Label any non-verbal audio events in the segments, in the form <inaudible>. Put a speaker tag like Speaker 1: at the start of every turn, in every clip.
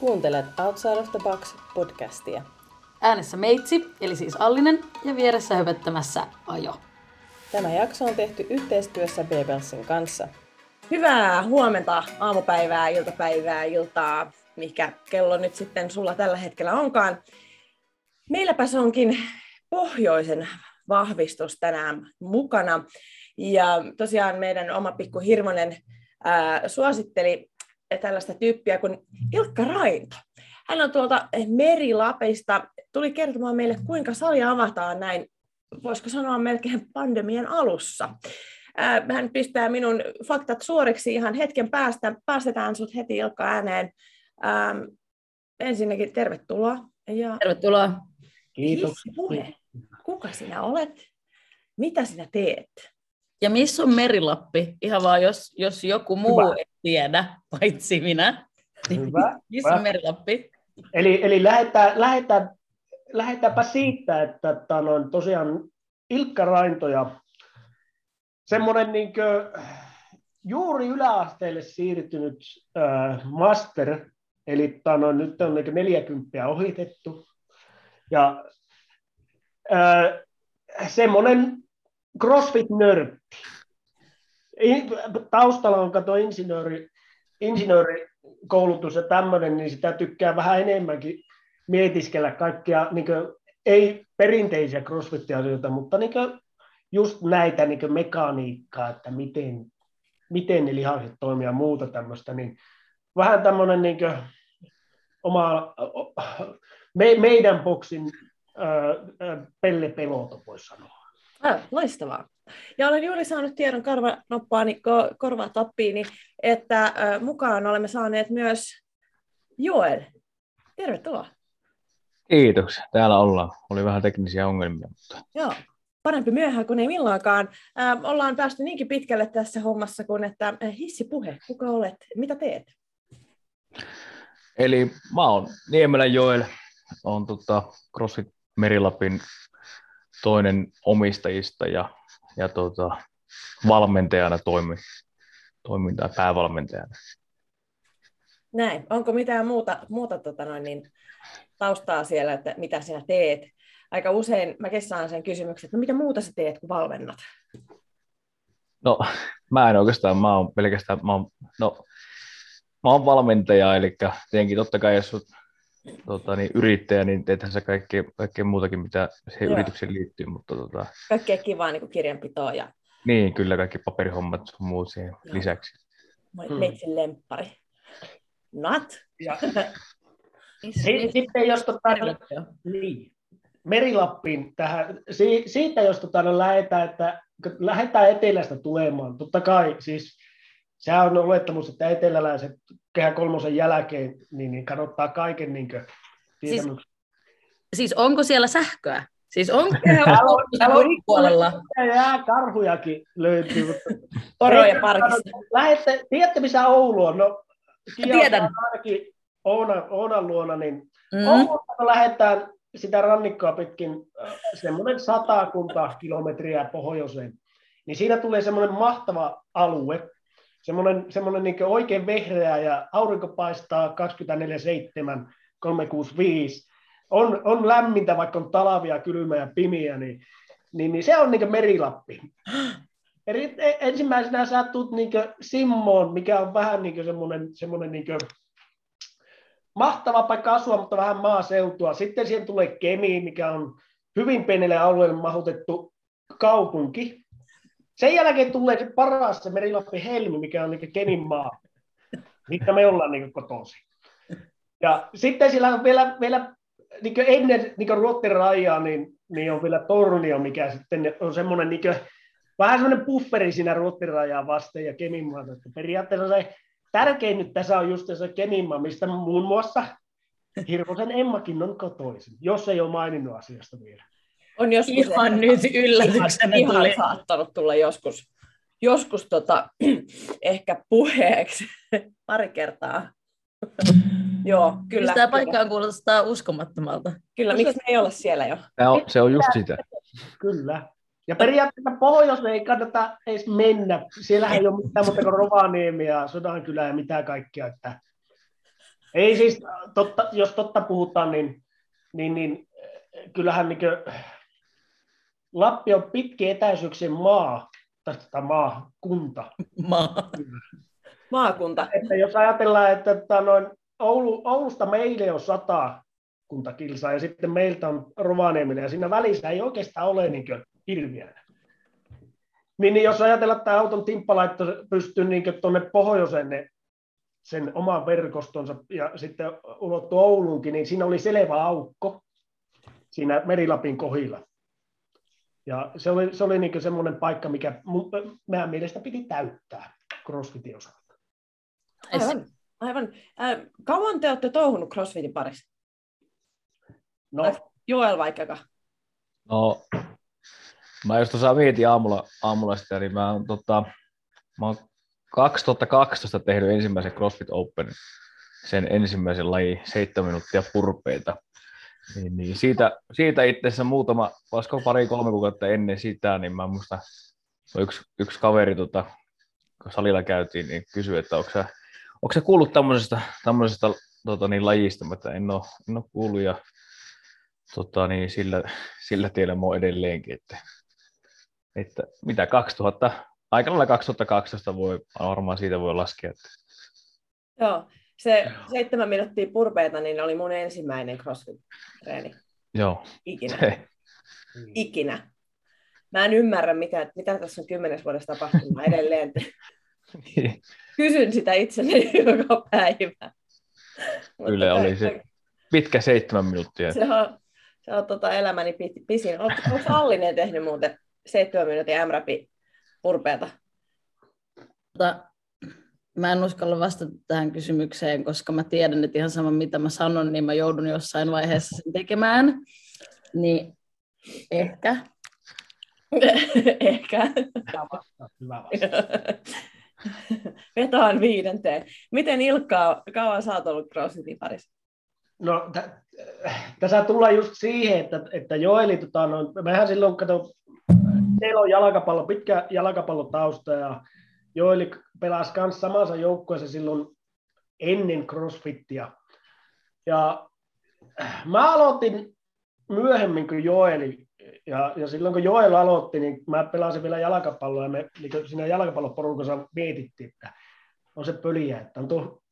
Speaker 1: Kuuntelet Outside of the Box podcastia.
Speaker 2: Äänessä Meitsi, eli siis Allinen, ja vieressä höpöttämässä Ajo.
Speaker 1: Tämä jakso on tehty yhteistyössä Bebelsin kanssa.
Speaker 3: Hyvää huomenta, aamupäivää, iltapäivää, iltaa, mikä kello nyt sitten sulla tällä hetkellä onkaan. Meilläpä se onkin pohjoisen vahvistus tänään mukana. Ja tosiaan meidän oma pikku Hirvonen ää, suositteli tällaista tyyppiä kuin Ilkka Rainto. Hän on tuolta Merilapeista, tuli kertomaan meille, kuinka sali avataan näin, voisiko sanoa melkein pandemian alussa. Hän pistää minun faktat suoriksi ihan hetken päästä. Päästetään sut heti Ilkka ääneen. Ähm, ensinnäkin tervetuloa.
Speaker 2: Ja tervetuloa.
Speaker 4: Kiitos.
Speaker 3: Kuka sinä olet? Mitä sinä teet?
Speaker 2: Ja missä on Merilappi? Ihan vaan, jos, jos joku muu Hyvä. ei tiedä, paitsi minä.
Speaker 4: Hyvä.
Speaker 2: missä on Merilappi?
Speaker 4: Eli, eli lähdetään, lähdetään, lähdetäänpä siitä, että, että noin, tosiaan Ilkka Rainto ja semmoinen niin kuin, juuri yläasteelle siirtynyt äh, master, eli tano, nyt on niin 40 ohitettu. Ja äh, semmoinen CrossFit-nörtti. Taustalla on kato insinööri, insinöörikoulutus ja tämmöinen, niin sitä tykkää vähän enemmänkin mietiskellä kaikkia, niin kuin, ei perinteisiä CrossFit-asioita, mutta niin kuin, just näitä niin mekaniikkaa, että miten, miten ne lihakset toimii ja muuta tämmöistä, niin vähän tämmöinen niin oma, me, meidän boksin äh, pellepeloto, voisi sanoa.
Speaker 3: Ah, loistavaa. Ja olen juuri saanut tiedon karvanoppaani, korvatappiini, että mukaan olemme saaneet myös Joel. Tervetuloa.
Speaker 5: Kiitoksia. Täällä ollaan. Oli vähän teknisiä ongelmia. Mutta...
Speaker 3: Joo, parempi myöhään kuin ei milloinkaan. Ollaan päästy niinkin pitkälle tässä hommassa kuin, että äh, hissipuhe, kuka olet, mitä teet?
Speaker 5: Eli mä oon Niemelä Joel, on tota CrossFit Merilapin toinen omistajista ja, ja tota, valmentajana toimin, toimin tai päävalmentajana.
Speaker 3: Näin. Onko mitään muuta, muuta tota noin, niin, taustaa siellä, että mitä sinä teet? aika usein mä saan sen kysymyksen, että no mitä muuta sä teet, kun valmennat?
Speaker 5: No, mä en oikeastaan, mä oon pelkästään, mä oon, no, mä oon valmentaja, eli tietenkin totta kai jos tota, niin, yrittäjä, niin teethän sä kaikkea, kaikkea muutakin, mitä siihen Joo. yritykseen liittyy. Mutta, tota...
Speaker 3: Kaikkea kivaa niin kuin kirjanpitoa. Ja...
Speaker 5: Niin, kyllä kaikki paperihommat ja muut siihen Joo. lisäksi.
Speaker 3: Meitsin hmm. lemppari. Not. Ja. <laughs>
Speaker 4: Sitten jos tota, niin, Merilappiin tähän, siitä jos tota, no, lähdetään, että lähdetään etelästä tulemaan, totta kai siis sehän on olettamus, että eteläläiset kehä kolmosen jälkeen niin, niin kannattaa kaiken niin kuin,
Speaker 2: siis, siis onko siellä sähköä? Siis on kehä puolella?
Speaker 4: Jää karhujakin löytyy. Mutta <laughs>
Speaker 3: Poroja parkista.
Speaker 4: Lähette, tiedätte missä Oulu on? No,
Speaker 2: Tiedän.
Speaker 4: Ainakin Oonan, Oonan luona, niin mm. Oulusta lähdetään sitä rannikkoa pitkin semmoinen satakunta kilometriä pohjoiseen, niin siinä tulee semmoinen mahtava alue, semmoinen, semmoinen niin oikein vehreä ja aurinko paistaa 24-7, 365. On, on lämmintä, vaikka on talavia, kylmä ja pimiä, niin, niin, niin se on niin merilappi. <gasps> Eli e, ensimmäisenä sä tulet niin Simmoon, mikä on vähän niin semmoinen, semmoinen niin mahtava paikka asua, mutta vähän maaseutua. Sitten siihen tulee Kemi, mikä on hyvin pienelle alueelle mahutettu kaupunki. Sen jälkeen tulee se paras se Merilappi Helmi, mikä on niin Kemin maa, mitä me ollaan niin kotosi. Ja sitten siellä on vielä, vielä niin ennen niin Ruotten rajaa, niin, niin, on vielä Tornio, mikä sitten on semmoinen niin vähän semmoinen pufferi siinä Ruotten rajaa vasten ja Kemin maata. Periaatteessa se tärkein nyt tässä on just se Kenimma, mistä muun muassa Hirvosen Emmakin on kotoisin, jos ei ole maininnut asiasta vielä.
Speaker 3: On joskus ihan nyt yllätyksenä ihan, tuli. saattanut tulla joskus, joskus tota, <clears throat> ehkä puheeksi <laughs> pari kertaa. <laughs> Joo, kyllä.
Speaker 2: Tämä paikka on kuulostaa uskomattomalta.
Speaker 3: Kyllä, miksi me ei olla siellä jo?
Speaker 5: Se on, se on just sitä.
Speaker 4: Kyllä. Ja periaatteessa pohjois ei kannata edes mennä. Siellähän ei ole mitään muuta kuin Rovaniemi ja Sodankylä ja mitä kaikkea. Että... Ei siis, totta, jos totta puhutaan, niin, niin, niin kyllähän niin kuin, Lappi on pitkä etäisyyksien maa, tai maakunta.
Speaker 2: Maa.
Speaker 3: Maakunta.
Speaker 4: Että jos ajatellaan, että, että noin Oulu, Oulusta meille on sata kuntakilsaa ja sitten meiltä on Rovanieminen ja siinä välissä ei oikeastaan ole niin hirviä. Niin, niin jos ajatellaan, että auton timppalaitto pystyy niin tuonne pohjoiseen ne, sen oman verkostonsa ja sitten ulottu Ouluunkin, niin siinä oli selvä aukko siinä Merilapin kohilla. Ja se oli, se oli niin semmoinen paikka, mikä meidän mielestä piti täyttää CrossFitin osalta.
Speaker 3: Aivan. aivan. Äh, kauan te olette touhunut CrossFitin parissa?
Speaker 4: No,
Speaker 3: Joel vaikka.
Speaker 5: No, mä jos tuossa mietin aamulla, aamulla sitä, niin mä oon, tota, mä oon 2012 tehnyt ensimmäisen CrossFit Open, sen ensimmäisen laji, seitsemän minuuttia purpeita. Niin, niin siitä, siitä itse asiassa muutama, olisiko pari-kolme kuukautta ennen sitä, niin mä muista, yksi, yksi kaveri, tota, kun salilla käytiin, niin kysyi, että onko sä, onko sä kuullut tämmöisestä, tämmöisestä tota, niin, lajista, mutta en ole, en ole kuullut ja tota, niin, sillä, sillä tiellä mä edelleenkin, että, että mitä 2000, aika lailla 2012 voi, varmaan siitä voi laskea. Että...
Speaker 3: Joo, se seitsemän minuuttia purpeita, niin oli mun ensimmäinen CrossFit-treeni.
Speaker 5: Joo.
Speaker 3: Ikinä. Se. Ikinä. Mä en ymmärrä, mitä, mitä tässä on kymmenes vuodessa tapahtunut. Mä edelleen <laughs> niin. kysyn sitä itselleni <laughs> joka päivä.
Speaker 5: Kyllä oli se pitkä seitsemän minuuttia.
Speaker 3: Se on, se on tota elämäni pisin. Onko Allinen tehnyt muuten seitsemän minuutin MRAPi purpeata?
Speaker 2: Tota, mä en uskalla vastata tähän kysymykseen, koska mä tiedän, että ihan sama mitä mä sanon, niin mä joudun jossain vaiheessa sen tekemään. Niin ehkä. <laughs>
Speaker 3: ehkä.
Speaker 4: Hyvä. <laughs>
Speaker 3: Vetoan viidenteen. Miten Ilkka, kauan sä oot ollut CrossFitin parissa?
Speaker 4: No, tässä tullaan just siihen, että, että Joeli, tota, no, mehän silloin, kato, teillä on jalkapallo, pitkä jalkapallotausta ja Joeli pelasi myös samassa joukkueessa silloin ennen CrossFittia. Ja mä aloitin myöhemmin kuin Joeli, ja, ja silloin kun Joel aloitti, niin mä pelasin vielä jalkapalloa, ja me niin siinä jalkapalloporukassa mietittiin, että on se pöliä, että on tuo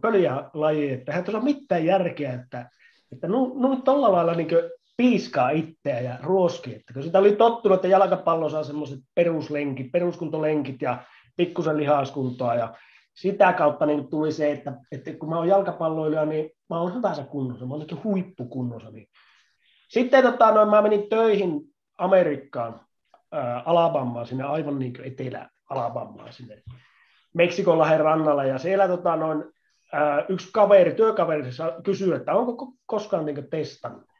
Speaker 4: pöliä, laji, että eihän tuossa mitään järkeä, että, että nu, nu tuolla lailla niin piiskaa itseä ja ruoski, että kun sitä oli tottunut, että jalkapallo saa semmoiset peruslenkit, peruskuntolenkit ja pikkusen lihaskuntoa ja sitä kautta niin tuli se, että, että kun mä oon jalkapalloilija, niin mä oon hyvässä kunnossa, mä oon huippukunnossa. Niin. Sitten tota, noin, mä menin töihin Amerikkaan, ää, Alabamaan, sinne aivan niin etelä-Alabamaan, sinne Meksikonlahden rannalla, ja siellä tota, noin, ää, yksi kaveri, työkaveri kysyi, että onko koskaan niin testannut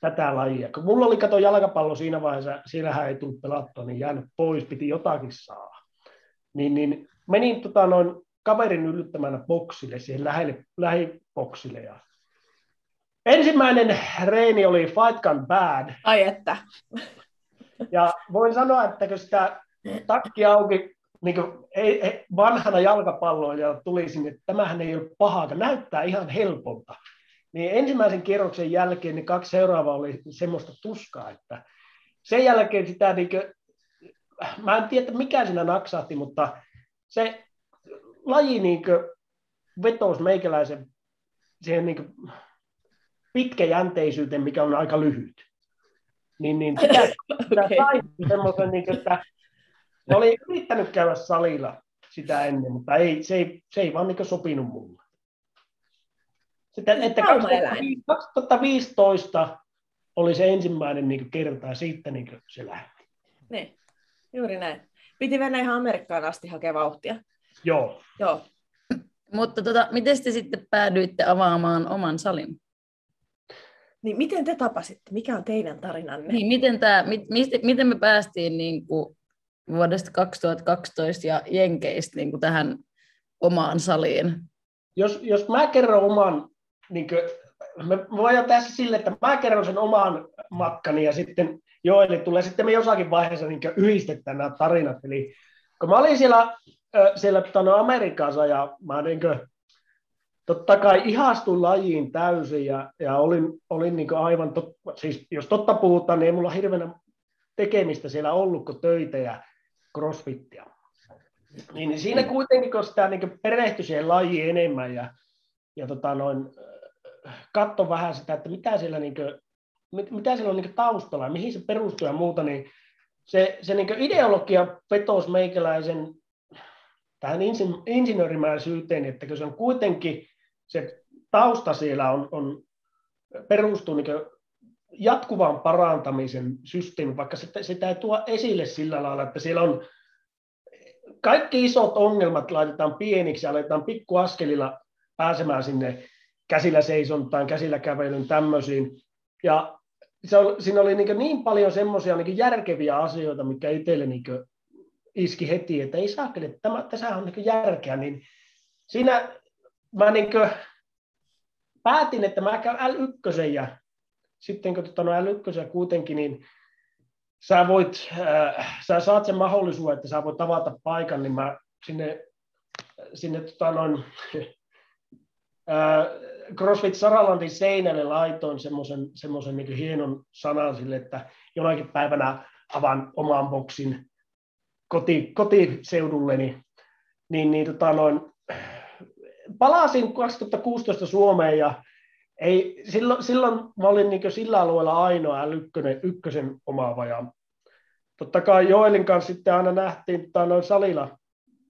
Speaker 4: tätä lajia. Kun mulla oli kato jalkapallo siinä vaiheessa, siellähän ei tullut pelattua, niin jäänyt pois, piti jotakin saa niin, niin menin tota, noin kaverin yllyttämänä boksille, siihen lähelle, lähiboksille. Ja ensimmäinen reeni oli Fight Gun Bad.
Speaker 3: Ai että.
Speaker 4: Ja voin sanoa, että kun sitä takki auki, niin kuin ei, ei, vanhana jalkapalloilijalla tuli sinne, että tämähän ei ole pahaa, näyttää ihan helpolta. Niin ensimmäisen kierroksen jälkeen niin kaksi seuraavaa oli semmoista tuskaa, että sen jälkeen sitä niin kuin, mä en tiedä, mikä siinä naksahti, mutta se laji niin vetosi meikäläisen siihen niin pitkäjänteisyyteen, mikä on aika lyhyt. Niin, niin <laughs> sitä, sitä okay. sai semmoisen, niin kuin, että mä olin yrittänyt käydä salilla sitä ennen, mutta ei, se, ei, se ei vaan niin sopinut mulle. Sitten, että 2015 oli se ensimmäinen niin kerta ja siitä niin se lähti.
Speaker 3: Niin. Juuri näin. Piti mennä ihan Amerikkaan asti hakea vauhtia.
Speaker 4: Joo.
Speaker 3: Joo.
Speaker 2: Mutta tota, miten te sitten päädyitte avaamaan oman salin?
Speaker 3: Niin miten te tapasitte? Mikä on teidän tarinanne?
Speaker 2: Niin, miten, tää, mit, miten, miten me päästiin niin kuin vuodesta 2012 ja Jenkeistä niin kuin tähän omaan saliin?
Speaker 4: Jos, jos mä kerron oman, niin kuin, me voidaan tässä sille, että mä kerron sen oman matkani ja sitten Joeli tulee. Sitten me jossakin vaiheessa niin yhdistetään nämä tarinat. Eli kun mä olin siellä, siellä tano Amerikassa ja mä niin kuin, totta kai ihastuin lajiin täysin ja, ja olin, olin niin aivan, tot, siis jos totta puhutaan, niin ei mulla hirveänä tekemistä siellä ollut kuin töitä ja crossfittia. Niin siinä kuitenkin, kun sitä niin perehtyi siihen lajiin enemmän ja, ja tota noin, katso vähän sitä, että mitä siellä, niin kuin, mitä siellä on niin taustalla, mihin se perustuu ja muuta, niin se, se niin ideologia vetosi meikäläisen tähän insinöörimäisyyteen, että se on kuitenkin se tausta siellä on, on perustuu niin jatkuvan parantamisen systeemi, vaikka sitä, sitä ei tuo esille sillä lailla, että siellä on kaikki isot ongelmat laitetaan pieniksi ja aletaan pikkuaskelilla pääsemään sinne käsillä seisontaan, käsillä kävelyn tämmöisiin. Ja se oli, siinä oli niin, niin paljon semmoisia niin järkeviä asioita, mikä itselle niin iski heti, että ei saa, että tämä, tässä on niin järkeä, niin siinä mä niin päätin, että mä käyn L1 ja sitten kun tota, no L1 kuitenkin, niin sä, voit, äh, sä saat sen mahdollisuuden, että sä voit tavata paikan, niin mä sinne, sinne tota, noin, <laughs> äh, CrossFit Saralandin seinälle laitoin semmoisen, semmoisen niin hienon sanan sille, että jonakin päivänä avaan oman boksin koti, kotiseudulleni, niin, niin tota noin, palasin 2016 Suomeen ja ei, silloin, silloin mä olin niin sillä alueella ainoa ykkönen, ykkösen omaava ja totta kai Joelin kanssa sitten aina nähtiin tai noin salilla,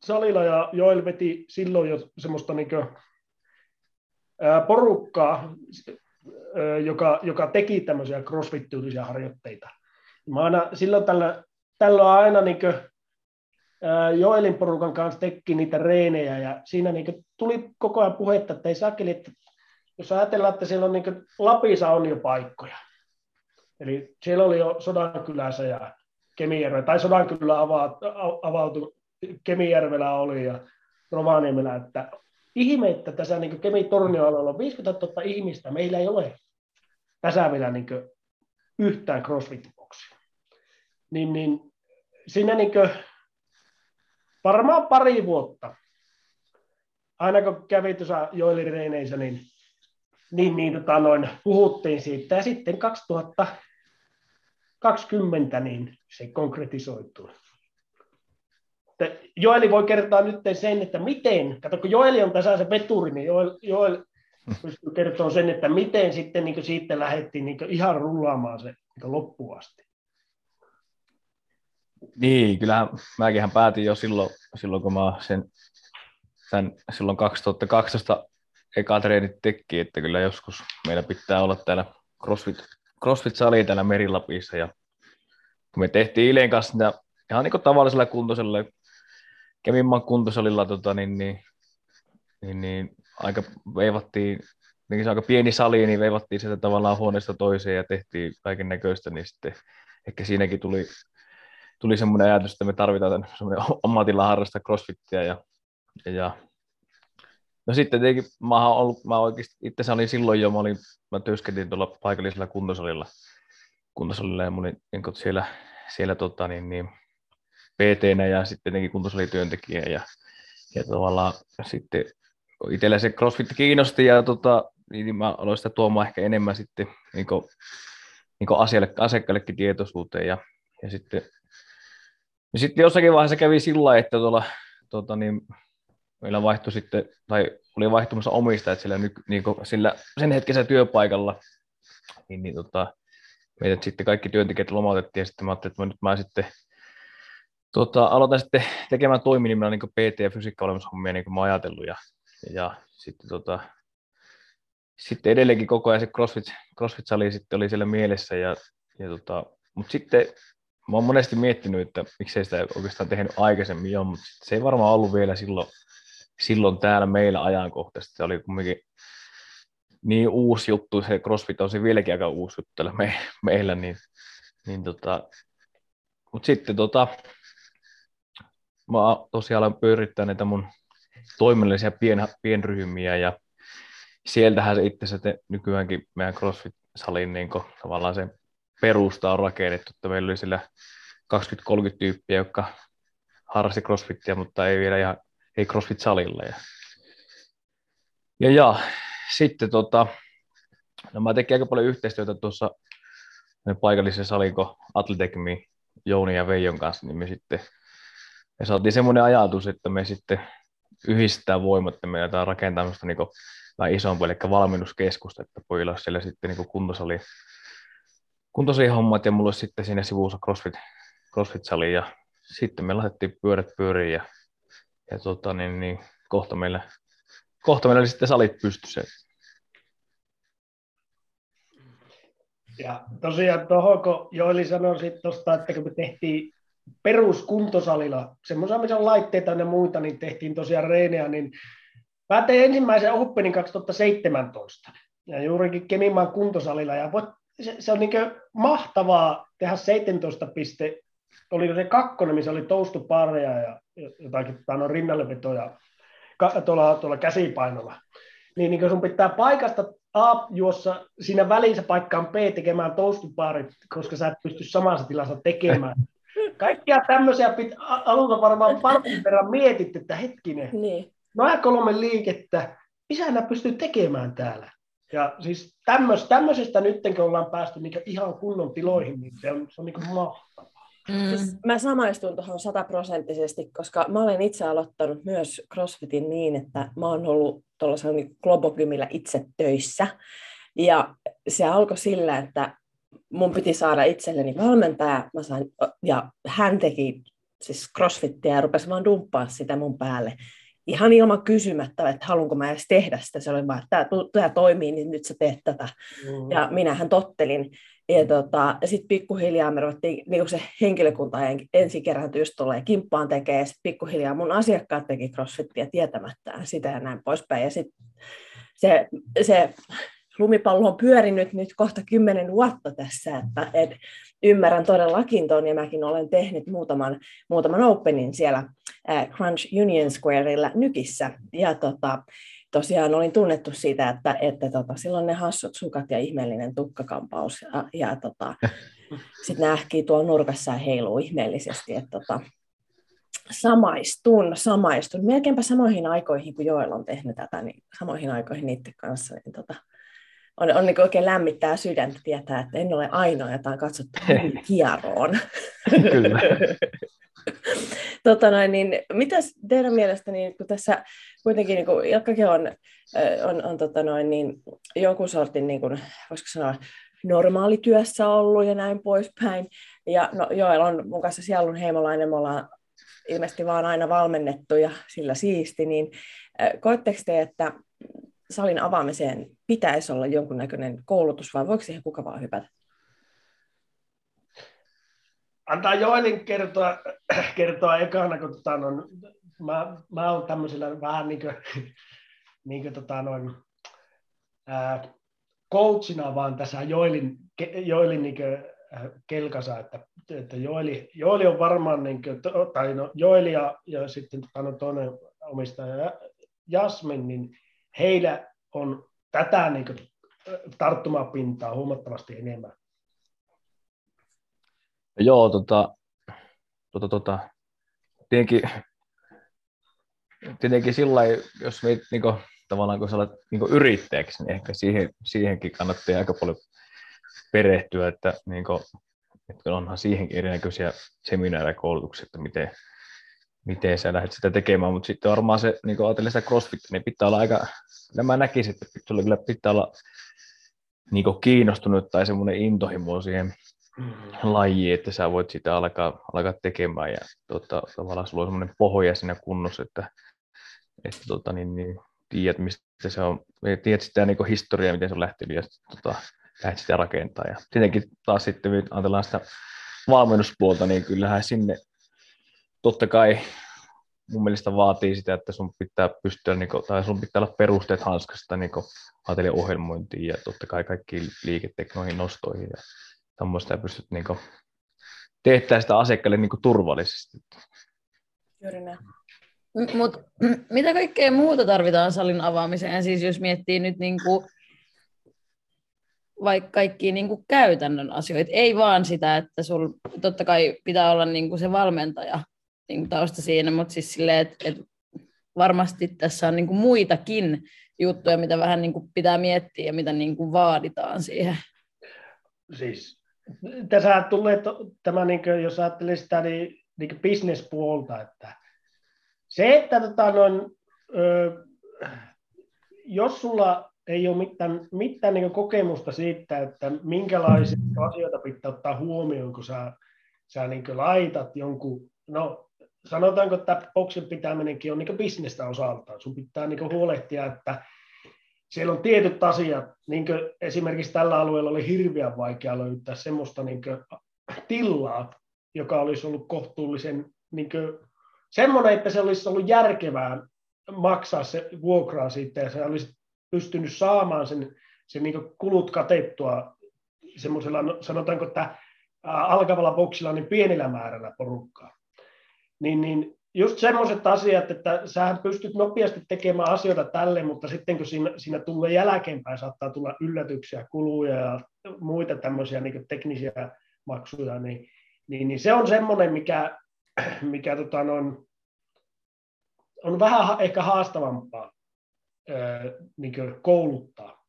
Speaker 4: salilla ja Joel veti silloin jo semmoista niin porukkaa, joka, joka teki tämmöisiä crossfit-tyylisiä harjoitteita. Mä aina, silloin tällä, tällä aina niin kuin, Joelin porukan kanssa teki niitä reenejä ja siinä niin tuli koko ajan puhetta, että ei saakeli, että jos ajatellaan, että siellä on niin Lapissa on jo paikkoja. Eli siellä oli jo Sodankylässä ja Kemijärvellä, tai Sodankylä avautui, Kemijärvellä oli ja Rovaniemellä, että ihme, että tässä niin kemi on 50 000 ihmistä, meillä ei ole tässä vielä niin yhtään crossfit-boksia. Niin, niin siinä niin varmaan pari vuotta, aina kun kävi tuossa joilireineissä, niin, niin, niin tota noin, puhuttiin siitä. Ja sitten 2020 niin se konkretisoituu. Joeli voi kertoa nyt sen, että miten, kato kun Joeli on tässä se veturi, niin Joel, Joel pystyy kertoa sen, että miten sitten niin siitä lähdettiin niin ihan rullaamaan se niin loppuun asti.
Speaker 5: Niin, kyllähän mäkin päätin jo silloin, silloin kun mä sen, sen silloin 2012 eka treenit teki, että kyllä joskus meillä pitää olla täällä CrossFit, CrossFit-sali täällä Merilapissa ja kun me tehtiin Ilen kanssa sitä ihan niin kuin tavallisella kuntoisella, Kemimman kuntosalilla tota, niin, niin, niin, niin, aika veivattiin, niin se aika pieni sali, niin veivattiin sitä tavallaan huoneesta toiseen ja tehtiin kaiken näköistä, niin sitten ehkä siinäkin tuli tuli semmoinen ajatus, että me tarvitaan semmoinen ammatilla harrasta crossfittiä ja, ja, No sitten tietenkin mä, ollut, mä oikeasti itse olin silloin jo, mä, olin, mä työskentelin tuolla paikallisella kuntosalilla, kuntosalilla ja olin niin siellä, siellä tota, niin, niin, pt ja sitten kuntosalityöntekijä ja, ja tavallaan sitten itsellä se CrossFit kiinnosti ja tota, niin mä aloin sitä tuomaan ehkä enemmän sitten niin kuin, niin kuin asialle, asiakkaillekin tietoisuuteen ja, ja sitten ja sitten jossakin vaiheessa kävi sillä että tuolla, tuota, niin, meillä vaihtui sitten, tai oli vaihtumassa omistajat sillä, niin kuin, sillä sen hetkessä työpaikalla, niin, niin tota, meidät sitten kaikki työntekijät lomautettiin, ja sitten mä ajattelin, että mä nyt mä sitten tota, aloitan sitten tekemään toiminimellä niin PT- ja fysiikka-olemushommia, niin kuin mä ajatellut, ja, ja sitten, tota, sitten edelleenkin koko ajan se CrossFit, CrossFit-sali sitten oli siellä mielessä, ja, ja tota, mutta sitten mä oon monesti miettinyt, että miksei sitä oikeastaan tehnyt aikaisemmin jo, mutta se ei varmaan ollut vielä silloin, silloin täällä meillä ajankohtaisesti. Se oli kumminkin niin uusi juttu, se CrossFit on se vieläkin aika uusi juttu täällä me, meillä, niin, niin tota, mutta sitten tota, mä tosiaan olen pyörittää näitä mun toiminnallisia pien, pienryhmiä ja sieltähän se itse asiassa nykyäänkin meidän CrossFit-salin niin tavallaan se perusta on rakennettu, että meillä oli siellä 20-30 tyyppiä, jotka harrasti crossfittiä, mutta ei vielä ihan ei crossfit-salilla. Ja, Ja, ja sitten tota, no mä tekin aika paljon yhteistyötä tuossa paikallisen salinko Atletekmi Jouni ja Veijon kanssa, niin me sitten me saatiin semmoinen ajatus, että me sitten yhdistää voimat ja me aletaan rakentaa tämmöistä niin vähän isompaa, eli valmennuskeskusta, että pojilla olisi siellä sitten niin kuntosali, kuntosali hommat ja mulla olisi sitten siinä sivussa CrossFit, CrossFit-sali ja sitten me laitettiin pyörät pyöriin ja, ja tota, niin, niin, kohta, meillä, kohta meillä oli sitten salit pystyssä.
Speaker 4: Ja tosiaan tuohon, kun Joeli sanoi tuosta, että kun me tehtiin peruskuntosalilla, semmoisia, missä on laitteita ja muita, niin tehtiin tosiaan reenejä, niin mä tein ensimmäisen Openin 2017, ja juurikin Kemimaan kuntosalilla, ja se, se on niin mahtavaa tehdä 17 piste, oli se kakkonen, missä oli toustupareja ja jotakin no, rinnallevetoja tuolla, tuolla käsipainolla. Niin, niin sun pitää paikasta A juossa siinä välissä paikkaan B tekemään toustuparit, koska sä et pysty samassa tilassa tekemään. <laughs> Kaikkia tämmöisiä pit, alulta varmaan partin verran mietit, että hetkinen, niin. noin kolme liikettä, mitä nää pystyy tekemään täällä? Ja siis tämmöis, tämmöisestä nyt, kun ollaan päästy niin ihan kunnon tiloihin, niin se on, se on niin mahtavaa.
Speaker 3: Mm. Siis mä samaistun tuohon sataprosenttisesti, koska mä olen itse aloittanut myös CrossFitin niin, että mä oon ollut tuollaisella niin Globogymillä itse töissä. Ja se alkoi sillä, että mun piti saada itselleni valmentaja, mä sain, ja hän teki siis crossfittiä ja rupesi vaan dumppaa sitä mun päälle. Ihan ilman kysymättä, että haluanko mä edes tehdä sitä. Se oli vaan, että tämä toimii, niin nyt sä teet tätä. Mm. Ja minähän tottelin. Ja tota, sitten pikkuhiljaa me ruvettiin, niin se henkilökunta ensi kerran just tulee kimppaan tekee, sitten pikkuhiljaa mun asiakkaat teki crossfittiä tietämättään sitä ja näin poispäin. Ja sitten se, se lumipallo on pyörinyt nyt kohta kymmenen vuotta tässä, että et ymmärrän todellakin tuon, ja mäkin olen tehnyt muutaman, muutaman openin siellä Crunch Union Squareilla Nykissä, ja tota, tosiaan olin tunnettu siitä, että, että tota, silloin ne hassut sukat ja ihmeellinen tukkakampaus, ja, ja tota, <laughs> sitten nähkii tuolla nurkassa ja heiluu ihmeellisesti, että tota, samaistun, samaistun. Melkeinpä samoihin aikoihin, kun Joel on tehnyt tätä, niin samoihin aikoihin niiden kanssa, niin tota, on, on niin oikein lämmittää sydäntä tietää, että en ole ainoa, jota on katsottu <laughs> kieroon. Kyllä. <laughs> tota noin, niin, mitäs teidän mielestä, niin, kun tässä kuitenkin niin kun Ilkkakin on, on, on tota noin, niin, jonkun sortin, niin kun, voisiko sanoa, normaalityössä ollut ja näin poispäin. Ja no, Joel on mun kanssa sielun heimolainen, me ollaan ilmeisesti vaan aina valmennettu ja sillä siisti, niin koetteko te, että salin avaamiseen pitäisi olla jonkunnäköinen koulutus, vai voiko siihen kuka vaan hypätä?
Speaker 4: Antaa Joelin kertoa, kertoa ekana, kun tota, no, mä, mä oon tämmöisellä vähän niin kuin, niin kuin tota, noin, ää, coachina vaan tässä Joelin, Joelin niin kuin, kelkasa, että, että Joeli, Joeli on varmaan, niin kuin, tai no, Joeli ja, ja sitten tota, no, toinen omistaja Jasmin, niin heillä on tätä niin kuin, tarttumapintaa huomattavasti enemmän.
Speaker 5: Joo, tota, tota, tota, tietenkin, tietenkin sillä jos meitä niin kuin, tavallaan kun sä olet niin yrittäjäksi, niin ehkä siihen, siihenkin kannattaa aika paljon perehtyä, että, niin kuin, että onhan siihenkin erinäköisiä seminaareja koulutuksia, että miten, miten sä lähdet sitä tekemään, mutta sitten varmaan se, niin kuin ajatellen sitä crossfit, niin pitää olla aika, nämä näkisin, että sulla kyllä pitää olla niin kiinnostunut tai semmoinen intohimo siihen mm. lajiin, että sä voit sitä alkaa, alkaa tekemään ja tota, tavallaan sulla on semmoinen pohja siinä kunnossa, että, että tota, niin, niin, tiedät, mistä se on, tiedät sitä niin historiaa, miten se on lähtenyt ja tota, lähdet sitä rakentaa. Ja tietenkin taas sitten, kun ajatellaan sitä valmennuspuolta, niin kyllähän sinne totta kai mun mielestä vaatii sitä, että sun pitää pystyä, niin kuin, tai sun pitää olla perusteet hanskasta niin ajatellen ohjelmointiin ja totta kai kaikkiin liiketeknoihin nostoihin ja tämmöistä, ja pystyt niin tehdä sitä asiakkaille niin turvallisesti.
Speaker 2: Juuri näin. Mut, <clears throat> mitä kaikkea muuta tarvitaan salin avaamiseen? Siis jos miettii nyt niin kuin, vaikka kaikki niin kuin käytännön asioita, ei vaan sitä, että sul totta kai pitää olla niin kuin se valmentaja, niin tausta siinä, mutta siis silleen, että, että varmasti tässä on niin kuin muitakin juttuja, mitä vähän niin kuin pitää miettiä ja mitä niin kuin vaaditaan siihen.
Speaker 4: Siis tässä tulee tämä, niin kuin, jos ajattelee sitä niin, niin bisnespuolta, että se, että tota, noin, ö, jos sulla ei ole mitään, mitään niin kokemusta siitä, että minkälaisia asioita pitää ottaa huomioon, kun sä, sä niin laitat jonkun, no sanotaanko, että boksin pitäminenkin on niin bisnestä osaltaan. Sun pitää niin huolehtia, että siellä on tietyt asiat, niin esimerkiksi tällä alueella oli hirveän vaikea löytää semmoista niin tilaa, joka olisi ollut kohtuullisen niin semmoinen, että se olisi ollut järkevää maksaa se vuokraa siitä ja se olisi pystynyt saamaan sen, sen niin kulut katettua semmoisella, no, sanotaanko, että alkavalla boksilla niin pienellä määrällä porukkaa. Niin, niin just semmoiset asiat, että sähän pystyt nopeasti tekemään asioita tälle, mutta sitten kun siinä, siinä tulee jälkeenpäin, saattaa tulla yllätyksiä, kuluja ja muita tämmöisiä niin teknisiä maksuja, niin, niin, niin se on semmoinen, mikä, mikä tota noin, on vähän ehkä haastavampaa niin kouluttaa.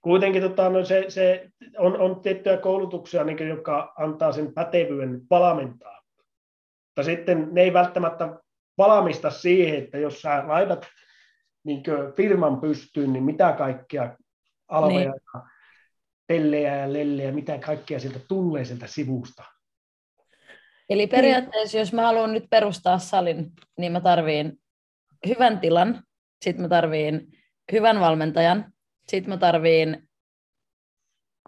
Speaker 4: Kuitenkin tota, no se, se on, on tiettyjä koulutuksia, niin kuin, jotka antaa sen pätevyyden valmentaa mutta sitten ne ei välttämättä valmista siihen, että jos sä laitat niin firman pystyyn, niin mitä kaikkia alveja niin. ja tellejä ja lellejä, mitä kaikkea sieltä tulee sieltä sivusta.
Speaker 2: Eli periaatteessa, jos mä haluan nyt perustaa salin, niin mä tarviin hyvän tilan, sitten mä tarviin hyvän valmentajan, sitten mä tarviin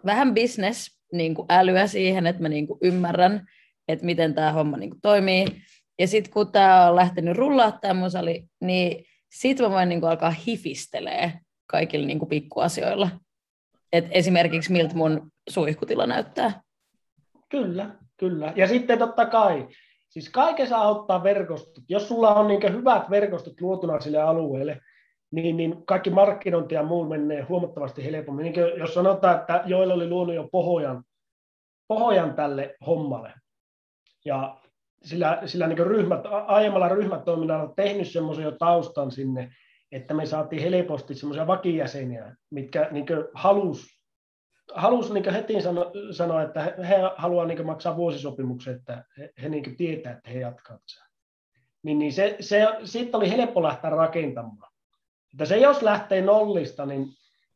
Speaker 2: vähän business niin kuin älyä siihen, että mä niin kuin ymmärrän, että miten tämä homma niin kuin toimii. Ja sitten kun tämä on lähtenyt rullaa tämä musali, niin sitten mä voin niin kuin alkaa hifistelee kaikilla niin kuin pikkuasioilla. Et esimerkiksi miltä mun suihkutila näyttää.
Speaker 4: Kyllä, kyllä. Ja sitten totta kai, siis kaikessa auttaa verkostot. Jos sulla on niin hyvät verkostot luotuna sille alueelle, niin, niin kaikki markkinointi ja muu menee huomattavasti helpommin. Niin jos sanotaan, että joilla oli luonut jo pohjan, pohjan tälle hommalle, ja sillä, sillä niin ryhmät, aiemmalla ryhmätoiminnalla on tehnyt semmoisen jo taustan sinne, että me saatiin helposti semmoisia vakijäseniä, mitkä niin halus, halus niin heti sano, sanoa, että he, he haluaa niin maksaa vuosisopimuksen, että he, he niin tietää, että he jatkavat sen. Niin, niin se, se, siitä oli helppo lähteä rakentamaan. Että se jos lähtee nollista, niin,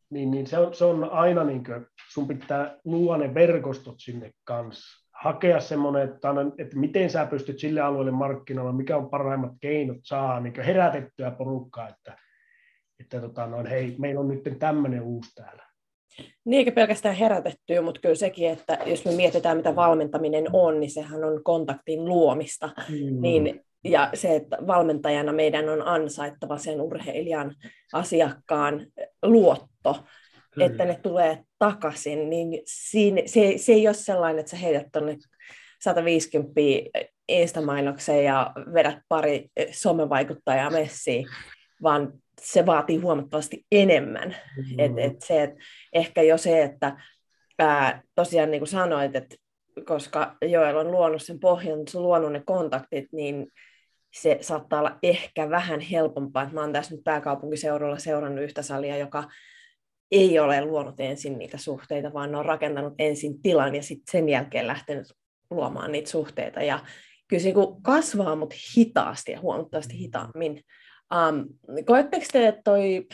Speaker 4: niin, niin se, on, se on aina, niin kuin, sun pitää luoda ne verkostot sinne kanssa hakea semmoinen, että, että miten sä pystyt sille alueelle markkinoilla, mikä on parhaimmat keinot saa niin herätettyä porukkaa, että, että tota, noin, hei, meillä on nyt tämmöinen uusi täällä.
Speaker 3: Niin, eikä pelkästään herätettyä, mutta kyllä sekin, että jos me mietitään, mitä valmentaminen on, niin sehän on kontaktin luomista. Mm. Niin, ja se, että valmentajana meidän on ansaittava sen urheilijan asiakkaan luotto, Kyllä. että ne tulee takaisin, niin siinä, se, se ei ole sellainen, että sä heität tuonne 150 Insta-mainokseen ja vedät pari somevaikuttajaa messiin, vaan se vaatii huomattavasti enemmän. Mm-hmm. Et, et se, et ehkä jo se, että ää, tosiaan niin kuin sanoit, että koska Joel on luonut sen pohjan, se on luonut ne kontaktit, niin se saattaa olla ehkä vähän helpompaa. Mä oon tässä nyt pääkaupunkiseudulla seurannut yhtä salia, joka ei ole luonut ensin niitä suhteita, vaan ne on rakentanut ensin tilan ja sitten sen jälkeen lähtenyt luomaan niitä suhteita. Ja kyllä se niinku kasvaa, mutta hitaasti ja huomattavasti hitaammin. Um, koetteko te, että toi,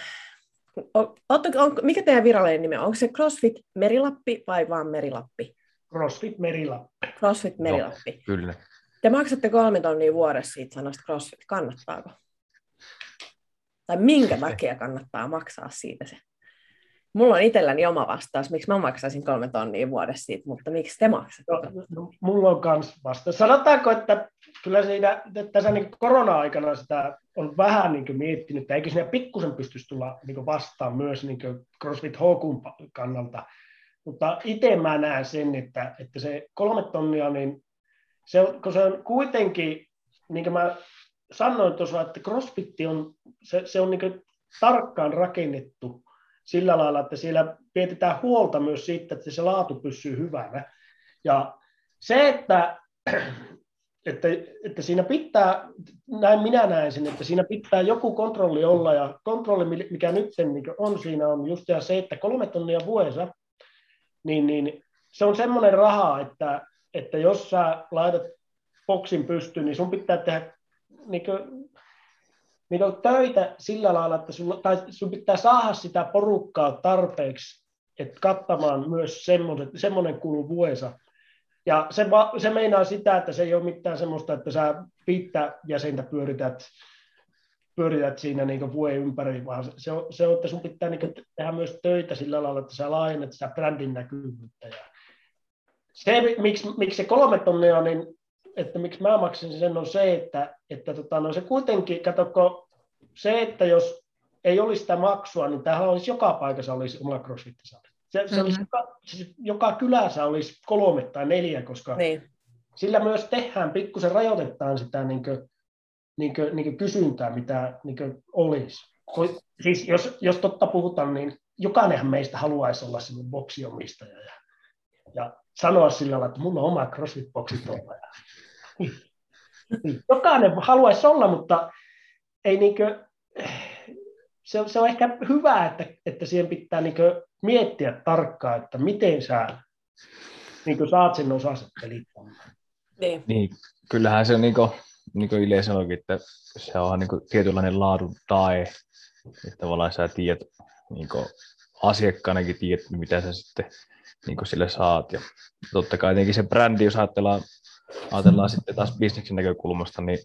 Speaker 3: on, on, mikä teidän virallinen nimi on? Onko se CrossFit Merilappi vai vaan Merilappi?
Speaker 4: CrossFit Merilappi.
Speaker 3: CrossFit Merilappi.
Speaker 5: No, kyllä.
Speaker 3: Te maksatte kolme tonnia vuodessa siitä sanasta CrossFit. Kannattaako? Tai minkä takia kannattaa maksaa siitä se? Mulla on itselläni oma vastaus, miksi mä maksaisin kolme tonnia vuodessa siitä, mutta miksi te maksatte?
Speaker 4: No, no, mulla on myös vastaus. Sanotaanko, että kyllä siinä, tässä niin korona-aikana sitä on vähän niin miettinyt, että eikö siinä pikkusen pystyisi tulla niin vastaan myös niin CrossFit HQ kannalta. Mutta itse mä näen sen, että, että se kolme tonnia, niin se kun se on kuitenkin, niin kuin mä sanoin tuossa, että CrossFit on, se, se on niin tarkkaan rakennettu sillä lailla, että siellä pidetään huolta myös siitä, että se laatu pysyy hyvänä. Ja se, että että, että siinä pitää, näin minä näen sen, että siinä pitää joku kontrolli olla, ja kontrolli, mikä nyt niin on siinä, on just se, että kolme tonnia vuodessa, niin, niin se on semmoinen raha, että, että jos sä laitat boksin pystyyn, niin sun pitää tehdä niin niin kuin töitä sillä lailla, että sun, tai sun pitää saada sitä porukkaa tarpeeksi, että kattamaan myös semmoinen kulu vuodessa. Ja se, se meinaa sitä, että se ei ole mitään semmoista, että sä viittä jäsentä pyörität, pyörität siinä niin vuoden ympäri, vaan se on, se on että sun pitää niin tehdä myös töitä sillä lailla, että sä laajennat sitä brändin näkyvyyttä. Ja se, miksi, miksi se kolme tonnia, niin että miksi mä maksin sen, on se, että, että tota, no se kuitenkin, katsoko, se, että jos ei olisi sitä maksua, niin tähän olisi joka paikassa olisi oma crossfit se, se olisi, mm-hmm. joka, siis joka kylässä olisi kolme tai neljä, koska niin. sillä myös tehdään, pikkusen rajoitetaan sitä niin kuin, niin kuin, niin kuin kysyntää, mitä niin kuin olisi. Siis jos, jos totta puhutaan, niin jokainenhan meistä haluaisi olla sinun boksiomistaja ja, ja sanoa sillä lailla, että mulla on oma CrossFit-boksi tuolla. Jokainen haluaisi olla, mutta ei niinkö, se, se on ehkä hyvä, että, että siihen pitää niinkö miettiä tarkkaan, että miten sä niin saat sen osaset pelittämään.
Speaker 5: Niin. niin. Kyllähän se on niin kuin, niin kuin Ile sanoikin, että se on niin kuin tietynlainen laadun tae, että tavallaan sä tiedät, niin kuin asiakkaanakin tiedät, mitä sä sitten niin kuin sille saat. Ja totta kai tietenkin se brändi, jos ajatellaan, ajatellaan sitten taas bisneksen näkökulmasta, niin,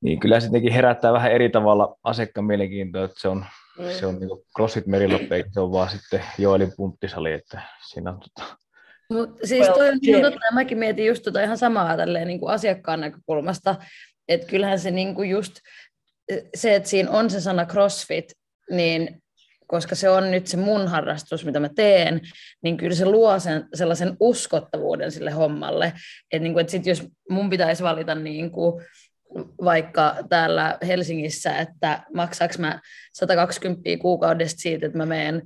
Speaker 5: niin kyllä se tietenkin herättää vähän eri tavalla asiakkaan mielenkiintoa, että se on Mm. Se on niin CrossFit Meriloppe, se on vaan sitten Joelin punttisali, että siinä on tota...
Speaker 2: Mut siis toi on niin totta, ja mäkin mietin just tota ihan samaa tälleen niin kuin asiakkaan näkökulmasta, että kyllähän se niin kuin just se, että siinä on se sana CrossFit, niin koska se on nyt se mun harrastus, mitä mä teen, niin kyllä se luo sen, sellaisen uskottavuuden sille hommalle. Että niin kuin, että sit jos mun pitäisi valita niin kuin vaikka täällä Helsingissä, että maksaako mä 120 kuukaudesta siitä, että mä menen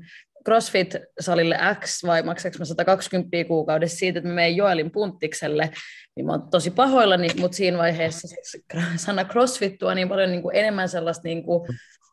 Speaker 2: CrossFit-salille X vai maksaako mä 120 kuukaudessa siitä, että mä menen Joelin punttikselle, niin mä oon tosi pahoillani, mutta siinä vaiheessa sana CrossFit tuo niin paljon niin kuin enemmän sellaista niin kuin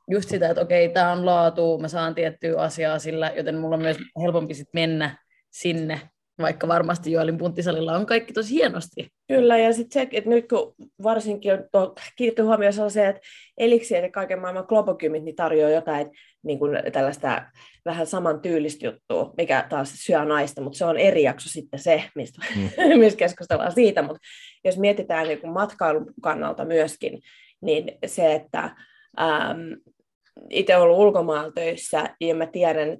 Speaker 2: just sitä, että okei, tämä on laatu, mä saan tiettyä asiaa sillä, joten mulla on myös helpompi sit mennä sinne vaikka varmasti Joelin punttisalilla on kaikki tosi hienosti.
Speaker 3: Kyllä, ja sitten se, että nyt kun varsinkin on tuo, kiinnitetty huomioon on se, että eliksi ja kaiken maailman globokymit niin tarjoaa jotain niin kuin tällaista vähän saman tyylistä juttua, mikä taas syö naista, mutta se on eri jakso sitten se, mistä, mm. <laughs> mistä keskustellaan siitä, mutta jos mietitään niin kuin matkailun kannalta myöskin, niin se, että ähm, itse olen ollut ulkomailla töissä ja mä tiedän,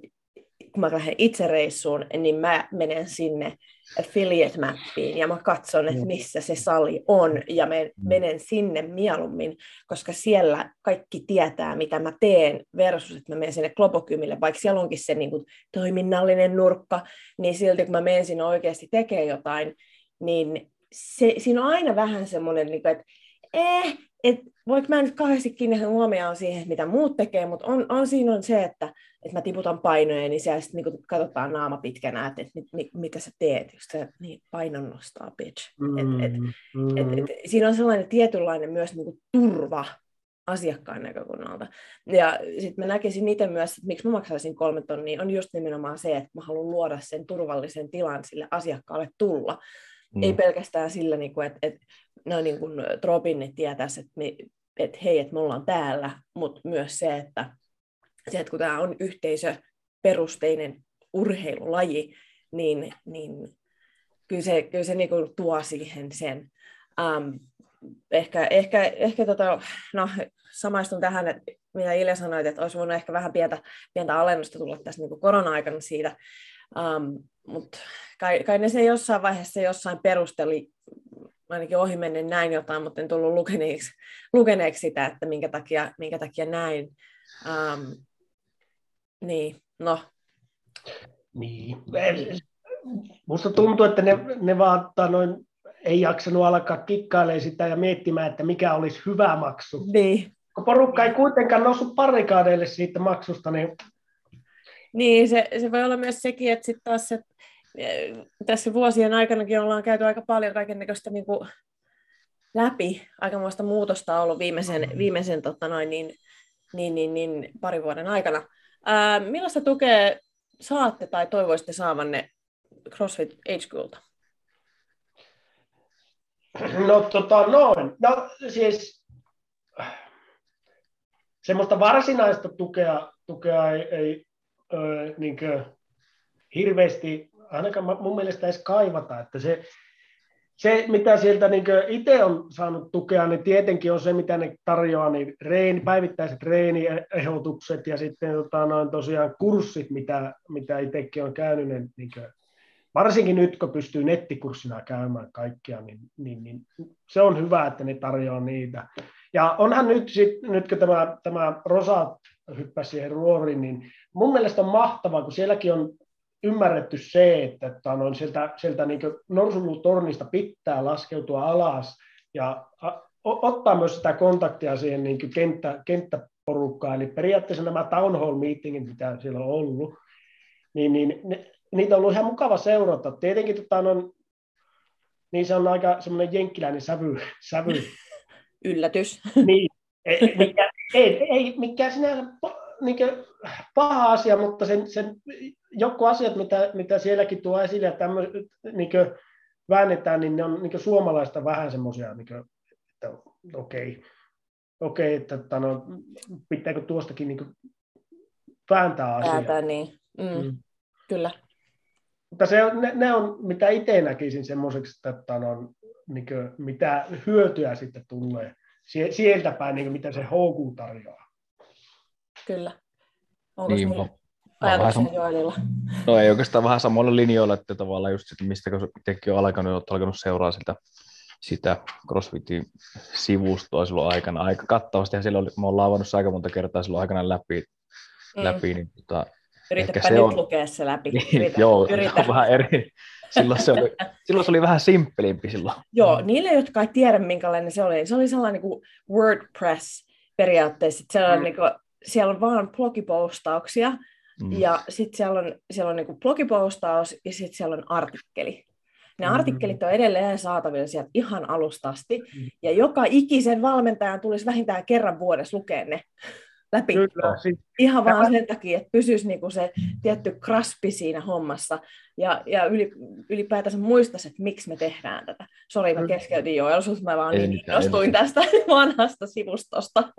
Speaker 3: kun mä lähden itse reissuun, niin mä menen sinne affiliate mappiin ja mä katson, että missä se sali on. Ja mä mm. menen sinne mieluummin, koska siellä kaikki tietää, mitä mä teen versus, että mä menen sinne Globokymille, vaikka siellä onkin se niin kuin, toiminnallinen nurkka, niin silti kun mä menen sinne oikeasti tekemään jotain, niin se, siinä on aina vähän semmoinen, niin kuin, että eh, et voiko mä nyt kauheasti kiinnittää huomioon siihen, mitä muut tekee, mutta on, on siinä on se, että, että mä tiputan painoja, niin siellä sitten niin katsotaan naama pitkänä, että, että mit, mit, mitä sä teet, just se, niin painon nostaa, bitch. Mm, et, et, mm. et, et, siinä on sellainen tietynlainen myös niin kuin turva asiakkaan näkökulmalta. Ja sitten mä näkisin itse myös, että miksi mä maksaisin kolme tonnia, on just nimenomaan se, että mä haluan luoda sen turvallisen tilan sille asiakkaalle tulla. Mm. Ei pelkästään sillä, niin kuin, että, että no niin kuin Tropinnit tietäisi, että, me, että hei, että me ollaan täällä, mutta myös se, että, se, että kun tämä on yhteisöperusteinen urheilulaji, niin, niin kyllä se, kyllä se niin kuin tuo siihen sen. Um, ehkä, ehkä, ehkä tota, no, samaistun tähän, että mitä Ilja sanoi, että olisi voinut ehkä vähän pientä, pientä alennusta tulla tässä niin korona-aikana siitä, um, mutta kai, kai ne se jossain vaiheessa jossain perusteli ainakin ohimennen näin jotain, mutta en tullut lukeneeksi, lukeneeksi sitä, että minkä takia, minkä takia näin. Um, niin, no.
Speaker 4: Niin. Musta tuntuu, että ne, ne vaan noin, ei jaksanut alkaa kikkailemaan sitä ja miettimään, että mikä olisi hyvä maksu.
Speaker 3: Niin.
Speaker 4: Kun porukka ei kuitenkaan noussut parikaadeille siitä maksusta, niin...
Speaker 3: Niin, se, se voi olla myös sekin, että sitten taas se tässä vuosien aikanakin ollaan käyty aika paljon kaikenlaista niin kuin, läpi. Aikamoista muutosta ollut viimeisen, viimeisen tota noin, niin, niin, niin, niin, parin vuoden aikana. Ää, millaista tukea saatte tai toivoisitte saavanne CrossFit Age Schoolta?
Speaker 4: No tota noin. No siis semmoista varsinaista tukea, tukea ei, ei ö, niin hirveästi ainakaan mun mielestä edes kaivata, että se, se mitä sieltä niin itse on saanut tukea, niin tietenkin on se, mitä ne tarjoaa, niin reeni, päivittäiset reeniehdotukset ja sitten tota, noin tosiaan kurssit, mitä, mitä itsekin on käynyt, niin, niin kuin, varsinkin nyt, kun pystyy nettikurssina käymään kaikkia, niin, niin, niin se on hyvä, että ne tarjoaa niitä. Ja onhan nyt, sit, nyt kun tämä, tämä Rosat hyppäsi siihen ruoriin, niin mun mielestä on mahtavaa, kun sielläkin on ymmärretty se, että, että on sieltä, sieltä niin norsulutornista pitää laskeutua alas ja ottaa myös sitä kontaktia siihen niin kenttä, kenttäporukkaan. Eli periaatteessa nämä town hall meetingit, mitä siellä on ollut, niin, niin ne, niitä on ollut ihan mukava seurata. Tietenkin tota, on, niin se on aika semmoinen jenkkiläinen sävy. sävy. <laughs>
Speaker 3: Yllätys.
Speaker 4: Niin, ei, mikä, ei, ei mikään sinänsä niin paha asia, mutta sen, sen joku asiat, mitä, mitä sielläkin tuo esille ja tämmö, niin väännetään, niin ne on niin suomalaista vähän semmoisia, niin että okei, okay, okei, okay, että no, pitääkö tuostakin niin vääntää asiaa. Vääntää,
Speaker 3: niin. Mm. Mm. Kyllä.
Speaker 4: Mutta se on, ne, ne on, mitä itse näkisin semmoiseksi, että on, niin kuin, mitä hyötyä sitten tulee sieltä päin, niin kuin, mitä se HQ tarjoaa.
Speaker 3: Kyllä. Onko niin, sinulla ajatuksia sam- Joelilla?
Speaker 5: No ei oikeastaan vähän samalla linjoilla, että tavallaan just että mistä itsekin on alkanut, olet alkanut seuraa sitä, sitä CrossFitin sivustoa silloin aikana aika kattavasti, ja siellä oli, mä oon laavannut aika monta kertaa silloin aikana läpi, mm. läpi niin tota,
Speaker 3: Yritäpä se nyt on... lukea se läpi.
Speaker 5: Niin, Yritä. <laughs> joo, Yritä. vähän eri. Silloin se, oli, silloin se oli vähän simppelimpi silloin.
Speaker 3: Joo, niille, jotka ei tiedä, minkälainen se oli, se oli sellainen niin kuin WordPress periaatteessa. Siellä on, mm. niin kuin, siellä on vaan blogipostauksia, mm. ja sitten siellä on, siellä on niin kuin blogipostaus, ja sitten siellä on artikkeli. Ne mm. artikkelit on edelleen saatavilla sieltä ihan alustasti, mm. ja joka ikisen valmentajan tulisi vähintään kerran vuodessa lukea ne läpi. Kyllä, siis, Ihan vaan sen takia, että pysyisi niinku se tietty kraspi siinä hommassa ja, ja yli, ylipäätänsä muistaisi, että miksi me tehdään tätä. Sori, mä keskeytin jo, jos mä vaan niin innostuin tästä <laughs> vanhasta sivustosta.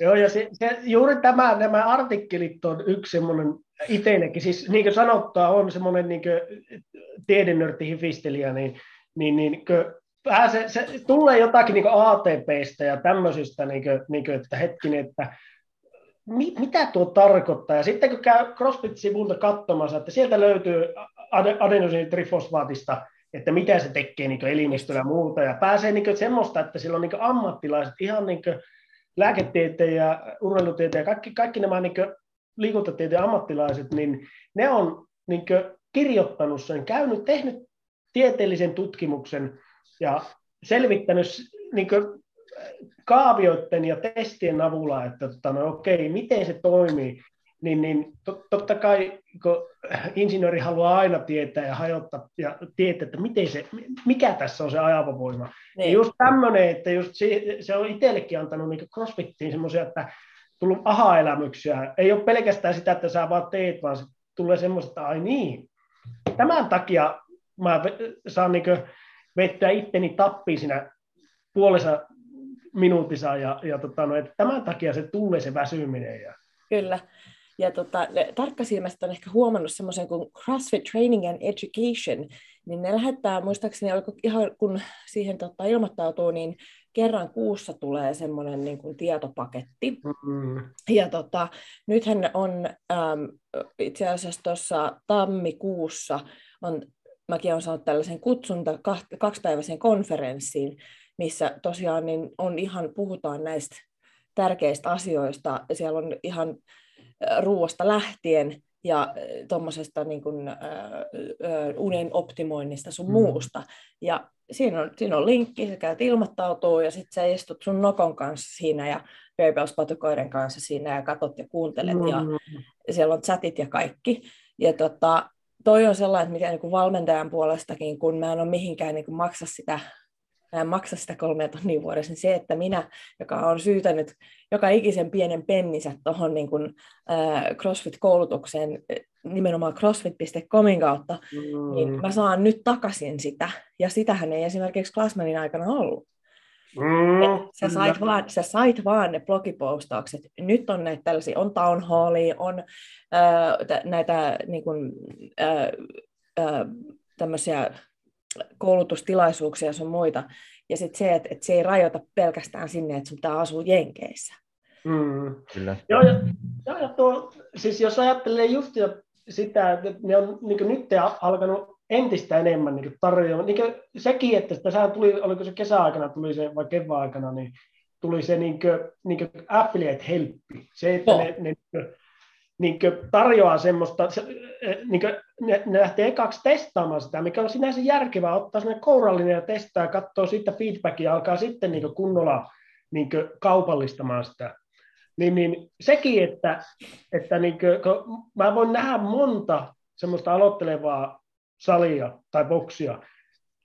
Speaker 4: Joo, ja se, se, juuri tämä, nämä artikkelit on yksi semmoinen itsellekin, siis niin kuin sanottua, on semmoinen niin tiedenörtti hifistelijä, niin, niin, niin vähän se, se, tulee jotakin niin ATPstä ja tämmöisistä, niin kuin, niin kuin, että hetkinen, että mi, mitä tuo tarkoittaa. Ja sitten kun käy CrossFit-sivulta katsomassa, että sieltä löytyy adenosinitrifosfaatista, että mitä se tekee niin elimistöllä ja muuta, ja pääsee niin semmoista, että sillä on niin ammattilaiset, ihan niin lääketieteen ja urheilutieteen ja kaikki, kaikki nämä niin liikuntatieteen ammattilaiset, niin ne on niin kirjoittanut sen, käynyt, tehnyt tieteellisen tutkimuksen ja selvittänyt niin kaavioiden ja testien avulla, että tota, no, okei, miten se toimii, niin, niin tot, totta kai kun insinööri haluaa aina tietää ja hajottaa ja tietää, että miten se, mikä tässä on se ajava voima. Niin. just tämmöinen, että just se, se on itsellekin antanut niin CrossFittiin semmoisia, että tullut aha-elämyksiä. Ei ole pelkästään sitä, että sä vaan teet, vaan se tulee semmoista, että ai niin. Tämän takia mä saan niin vetää itteni tappiin siinä puolessa minuutissa ja, ja tota, no, että tämän takia se tulee se väsyminen. Ja...
Speaker 3: Kyllä. Ja tota, tarkkasilmäiset on ehkä huomannut semmoisen kuin CrossFit Training and Education, niin ne lähettää, muistaakseni ihan kun siihen tota, ilmoittautuu, niin kerran kuussa tulee semmoinen niin kuin tietopaketti. Mm-hmm. Ja tota, nythän on äm, itse asiassa tuossa tammikuussa, on, mäkin olen saanut tällaisen kutsunta kaksipäiväiseen konferenssiin, missä tosiaan niin on ihan, puhutaan näistä tärkeistä asioista. Siellä on ihan ruoasta lähtien ja tuommoisesta niin kuin, äh, unen optimoinnista sun mm. muusta. Ja siinä on, siinä on linkki, sä käyt ilmoittautuu ja sitten sä istut sun nokon kanssa siinä ja Bearballs-patukoiden kanssa siinä ja katot ja kuuntelet mm. ja siellä on chatit ja kaikki. Ja tota, toi on sellainen, mikä niin kuin valmentajan puolestakin, kun mä en ole mihinkään niin kuin maksa sitä mä en maksa sitä kolmea tonnia vuodessa, niin se, että minä, joka on syytänyt joka ikisen pienen pennisä tuohon niin kuin, äh, CrossFit-koulutukseen nimenomaan crossfit.comin kautta, niin mm. niin mä saan nyt takaisin sitä. Ja sitähän ei esimerkiksi Glassmanin aikana ollut. Mm, sä, sait vaan, sä sait vaan ne blogipostaukset. Nyt on näitä tällaisia, on town hallia, on äh, näitä niin kuin, äh, äh, tämmöisiä koulutustilaisuuksia ja sun muita. Ja sitten se, että, että se ei rajoita pelkästään sinne, että sun pitää asua Jenkeissä.
Speaker 4: Mm. Kyllä. Joo, ja, ja, ja tuo, siis jos ajattelee just sitä, että ne on niin nyt alkanut entistä enemmän niin tarjoamaan. Niin sekin, että sitä sehän tuli, oliko se kesäaikana tuli se, vai kevään aikana, niin tuli se niin kuin, niin kuin affiliate helppi. Se, että oh. ne, ne niin tarjoaa semmoista, se, niin ne, ne lähtee ekaksi testaamaan sitä, mikä on sinänsä järkevää ottaa sellainen kourallinen ja testaa ja katsoa sitten feedbackia ja alkaa sitten niin kunnolla niin kaupallistamaan sitä. Niin, niin sekin, että, että niin kuin, mä voin nähdä monta semmoista aloittelevaa salia tai boksia,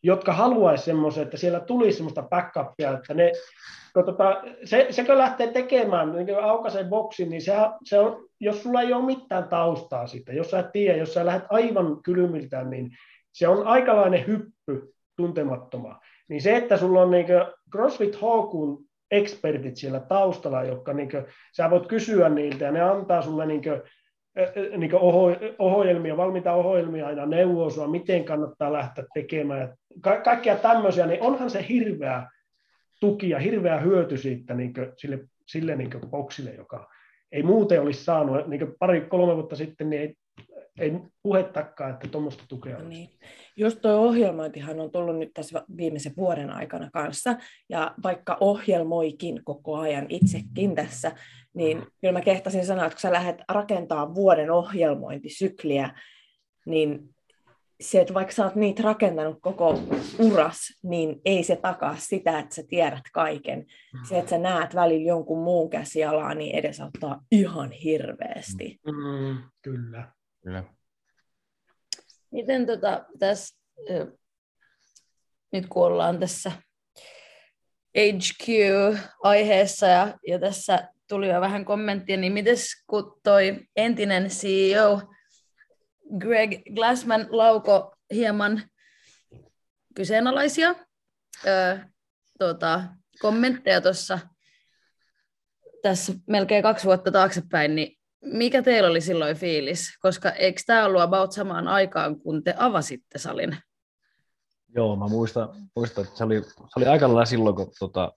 Speaker 4: jotka haluaisi semmoisen, että siellä tulisi semmoista backupia, että ne, kun tota, se, sekö lähtee tekemään, niin aukaisee boksin, niin se, se on, jos sulla ei ole mitään taustaa siitä, jos sä et tiedä, jos sä lähdet aivan kylmiltään, niin se on aikalainen hyppy tuntemattomaa. Niin se, että sulla on niin CrossFit Hawkun ekspertit siellä taustalla, jotka niin kuin, sä voit kysyä niiltä ja ne antaa sulle niin kuin, niin oho, ohjelmia, valmiita ohjelmia aina neuvoo sua, miten kannattaa lähteä tekemään. Ka- kaikkia tämmöisiä, niin onhan se hirveä tuki ja hirveä hyöty siitä niin sille, sille niin boksille, joka ei muuten olisi saanut. Niin pari-kolme vuotta sitten niin ei ei puhettakaan, että tuommoista tukea
Speaker 3: no niin. Just tuo ohjelmointihan on tullut nyt tässä viimeisen vuoden aikana kanssa, ja vaikka ohjelmoikin koko ajan itsekin tässä, niin mm. kyllä mä kehtasin sanoa, että kun sä lähdet rakentaa vuoden ohjelmointisykliä, niin se, että vaikka sä oot niitä rakentanut koko uras, niin ei se takaa sitä, että sä tiedät kaiken. Se, että sä näet välillä jonkun muun käsialaa, niin edesauttaa ihan hirveästi.
Speaker 4: Mm, kyllä.
Speaker 5: Kyllä.
Speaker 2: Miten tota, tässä, nyt kun ollaan tässä HQ-aiheessa ja, ja tässä tuli jo vähän kommenttia, niin miten kun toi entinen CEO Greg Glassman lauko hieman kyseenalaisia ö, tota, kommentteja tuossa tässä melkein kaksi vuotta taaksepäin, niin mikä teillä oli silloin fiilis? Koska eikö tämä ollut about samaan aikaan, kun te avasitte salin?
Speaker 5: Joo, mä muistan, muistan että se oli, se oli aika lailla silloin, kun tota,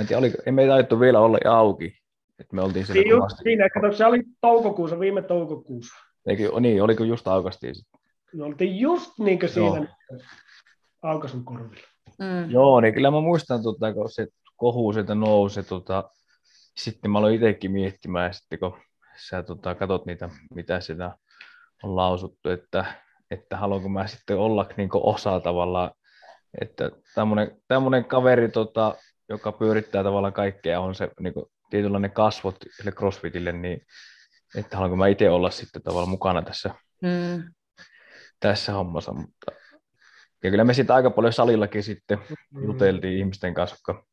Speaker 5: en tiedä, oli, ei meitä ajettu vielä olla auki. Että me oltiin
Speaker 4: siinä, just, siinä kato, se oli toukokuussa, viime toukokuussa.
Speaker 5: Eikö, niin, oliko just aukastiin sitten?
Speaker 4: Me oltiin just niin kuin siinä aukaisun korvilla.
Speaker 5: Mm. Joo, niin kyllä mä muistan, tota, kun se kohu sieltä nousi, tota, sitten mä aloin itsekin miettimään, sitten kun sä tota, katsot niitä, mitä sitä on lausuttu, että, että haluanko mä sitten olla niin osa tavallaan, että tämmöinen kaveri, tota, joka pyörittää tavallaan kaikkea, on se niin kuin, tietynlainen kasvot sille crossfitille, niin että haluanko mä itse olla sitten tavallaan mukana tässä, mm. tässä hommassa, mutta ja kyllä me sitten aika paljon salillakin sitten mm. juteltiin ihmisten kanssa, jotka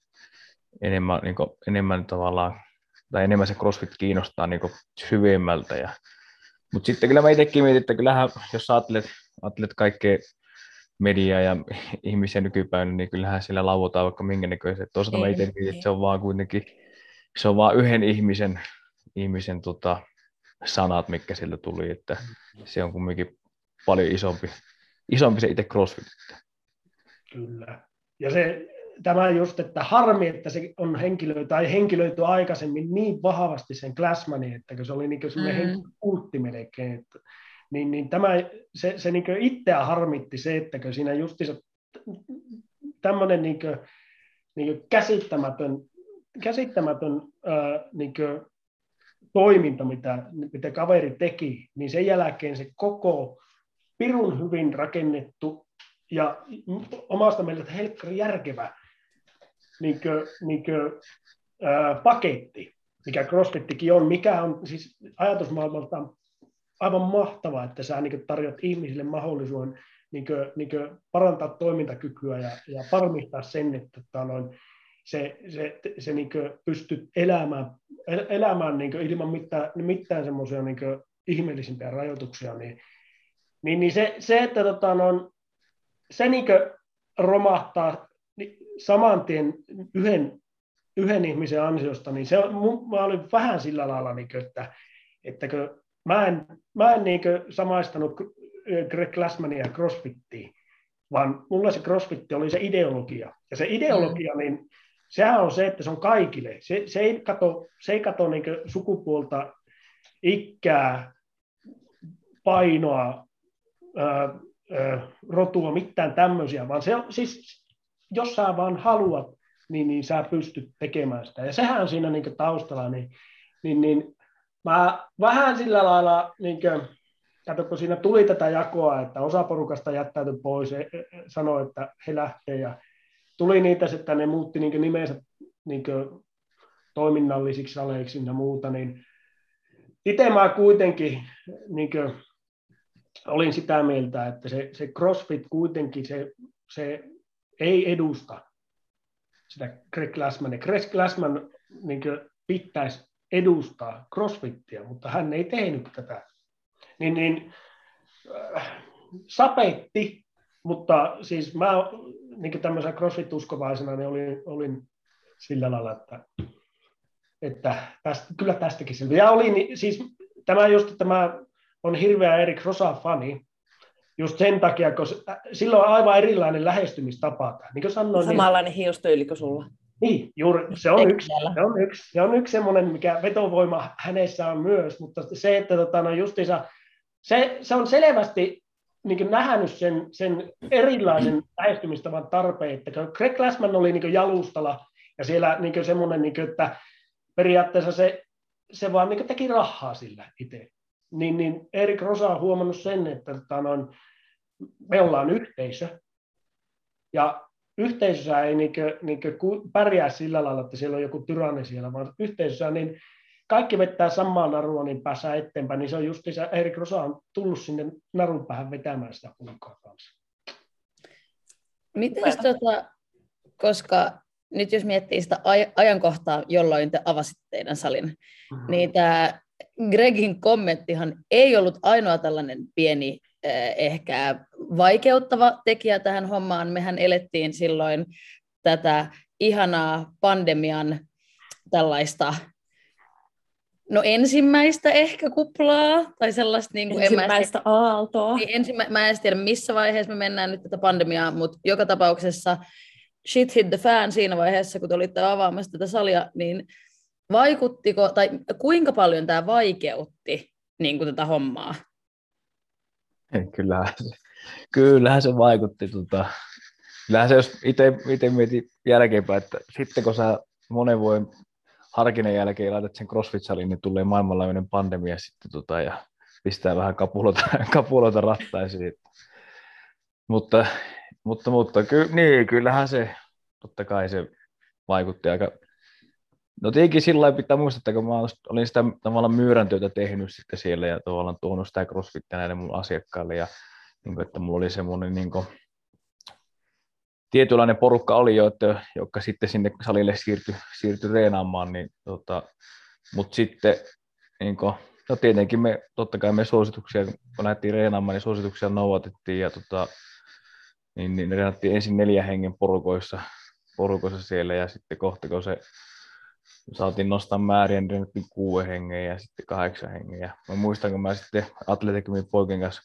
Speaker 5: enemmän, niin kuin, enemmän tavallaan tai enemmän se CrossFit kiinnostaa niin syvemmältä. Ja, mutta sitten kyllä mä itsekin mietin, että kyllähän, jos ajattelet, ajattelet kaikkea mediaa ja <laughs> ihmisiä nykypäivänä, niin kyllähän siellä lauotaan vaikka minkä näköiset. Toisaalta mä itse mietin, että se on vaan kuitenkin, se on vaan yhden ihmisen, ihmisen tota, sanat, mikä sieltä tuli, että se on kuitenkin paljon isompi, isompi se itse CrossFit.
Speaker 4: Kyllä. Ja se tämä just, että harmi, että se on henkilö, tai henkilöity aikaisemmin niin vahvasti sen Glassmanin, että se oli niin semmoinen mm. kultti melkein, että, niin, niin tämä, se, se niin itseä harmitti se, että siinä justiinsa tämmöinen niin kuin, niin kuin käsittämätön, käsittämätön ää, niin kuin toiminta, mitä, mitä kaveri teki, niin sen jälkeen se koko pirun hyvin rakennettu ja omasta mielestä helkkari järkevä niin kuin, niin kuin, ää, paketti, mikä CrossFittikin on, mikä on siis ajatusmaailmalta aivan mahtavaa, että sä niin tarjoat ihmisille mahdollisuuden niin kuin, niin kuin parantaa toimintakykyä ja, ja varmistaa sen, että tota, noin, se, se, se niin pystyt elämään, elämään niin ilman mitään, mitään semmoisia niin ihmeellisimpiä rajoituksia, niin, niin, niin se, se, että tota, noin, se niin romahtaa saman tien yhden, yhden ihmisen ansiosta, niin se, mä olin vähän sillä lailla, niin kuin, että, että mä en, mä en niin samaistanut Greg Glassmania ja CrossFittiin, vaan mulla se CrossFit oli se ideologia. Ja se ideologia, mm. niin sehän on se, että se on kaikille. Se, se ei kato, se ei kato niin sukupuolta, ikää, painoa, ää, ää, rotua, mitään tämmöisiä, vaan se on siis, jos sä vaan haluat, niin, niin sä pystyt tekemään sitä. Ja sehän siinä niin taustalla, niin, niin, niin mä vähän sillä lailla, niin kuin, kato, kun siinä tuli tätä jakoa, että osa porukasta jättäytyi pois, e, e, sanoi, että he lähtee ja tuli niitä, että ne muutti niin nimensä niin toiminnallisiksi saleiksi ja muuta, niin itse mä kuitenkin niin olin sitä mieltä, että se, se CrossFit kuitenkin se, se ei edusta sitä Greg Glassmania. Greg Glassman niin pitäisi edustaa CrossFittia, mutta hän ei tehnyt tätä. Niin, niin äh, sapetti, mutta siis mä niin tämmöisenä CrossFit-uskovaisena niin olin, olin sillä lailla, että, että tästä, kyllä tästäkin selviää. Ja olin, siis tämä just tämä on hirveä Erik Rosa-fani, just sen takia, koska sillä on aivan erilainen lähestymistapa. Niin kuin sanoin,
Speaker 3: niin- Samanlainen niin, hiustyyli kuin sulla.
Speaker 4: Niin, juuri, se on, yksi, se on yksi, se on yksi semmoinen, mikä vetovoima hänessä on myös, mutta se, että tota, no justiinsa, se, se on selvästi niin nähnyt sen, sen erilaisen lähestymistavan tarpeen, että Greg Glassman oli niin jalustalla ja siellä niin semmoinen, niin kuin, että periaatteessa se, se vaan niin teki rahaa sillä itse. Niin, niin Erik Rosa on huomannut sen, että tota, noin, me ollaan yhteisö, ja yhteisössä ei niinkö, niinkö pärjää sillä lailla, että siellä on joku tyranni siellä, vaan yhteisössä niin kaikki vettää samaa narua, niin pääsee eteenpäin, niin se on just se, Erik Rosa on tullut sinne narun päähän vetämään sitä pulkkaa kanssa.
Speaker 2: Miten tota, koska nyt jos miettii sitä aj- ajankohtaa, jolloin te avasitte teidän salin, mm-hmm. niin tämä Gregin kommenttihan ei ollut ainoa tällainen pieni eh, ehkä vaikeuttava tekijä tähän hommaan. Mehän elettiin silloin tätä ihanaa pandemian tällaista No ensimmäistä ehkä kuplaa, tai sellaista... Niin kuin
Speaker 3: ensimmäistä en mä aaltoa.
Speaker 2: Niin ensimmä, mä en tiedä, missä vaiheessa me mennään nyt tätä pandemiaa, mutta joka tapauksessa shit hit the fan siinä vaiheessa, kun te olitte avaamassa tätä salia, niin vaikuttiko, tai kuinka paljon tämä vaikeutti niin kuin tätä hommaa?
Speaker 5: Kyllähän se, kyllähän se vaikutti. Tota, kyllähän se, jos itse mietin jälkeenpäin, että sitten kun sä monen vuoden harkinnan jälkeen laitat sen CrossFit-salin, niin tulee maailmanlaajuinen pandemia sitten tota, ja pistää vähän kapulota, <laughs> kapulota rattaisiin. Mutta, mutta, mutta ky, niin, kyllähän se, totta kai se vaikutti aika No tietenkin sillä pitää muistaa, että kun mä olin sitä tavallaan myyrän työtä tehnyt sitten siellä ja tavallaan tuonut sitä crossfittiä näille mun asiakkaille ja niin kuin, että mulla oli semmoinen niin kuin, tietynlainen porukka oli jo, että, jotka sitten sinne salille siirtyi, siirtyi reenaamaan, niin, tota, mutta sitten niin kuin, no tietenkin me, totta kai me suosituksia, kun lähdettiin reenaamaan, niin suosituksia noudatettiin ja tota, niin, niin reenattiin ensin neljä hengen porukoissa, porukoissa siellä ja sitten kohta kun se saatiin nostaa määriä, niin rennettiin kuuden hengen ja sitten kahdeksan hengen. Ja mä muistan, kun mä sitten Atleticumin poikien kanssa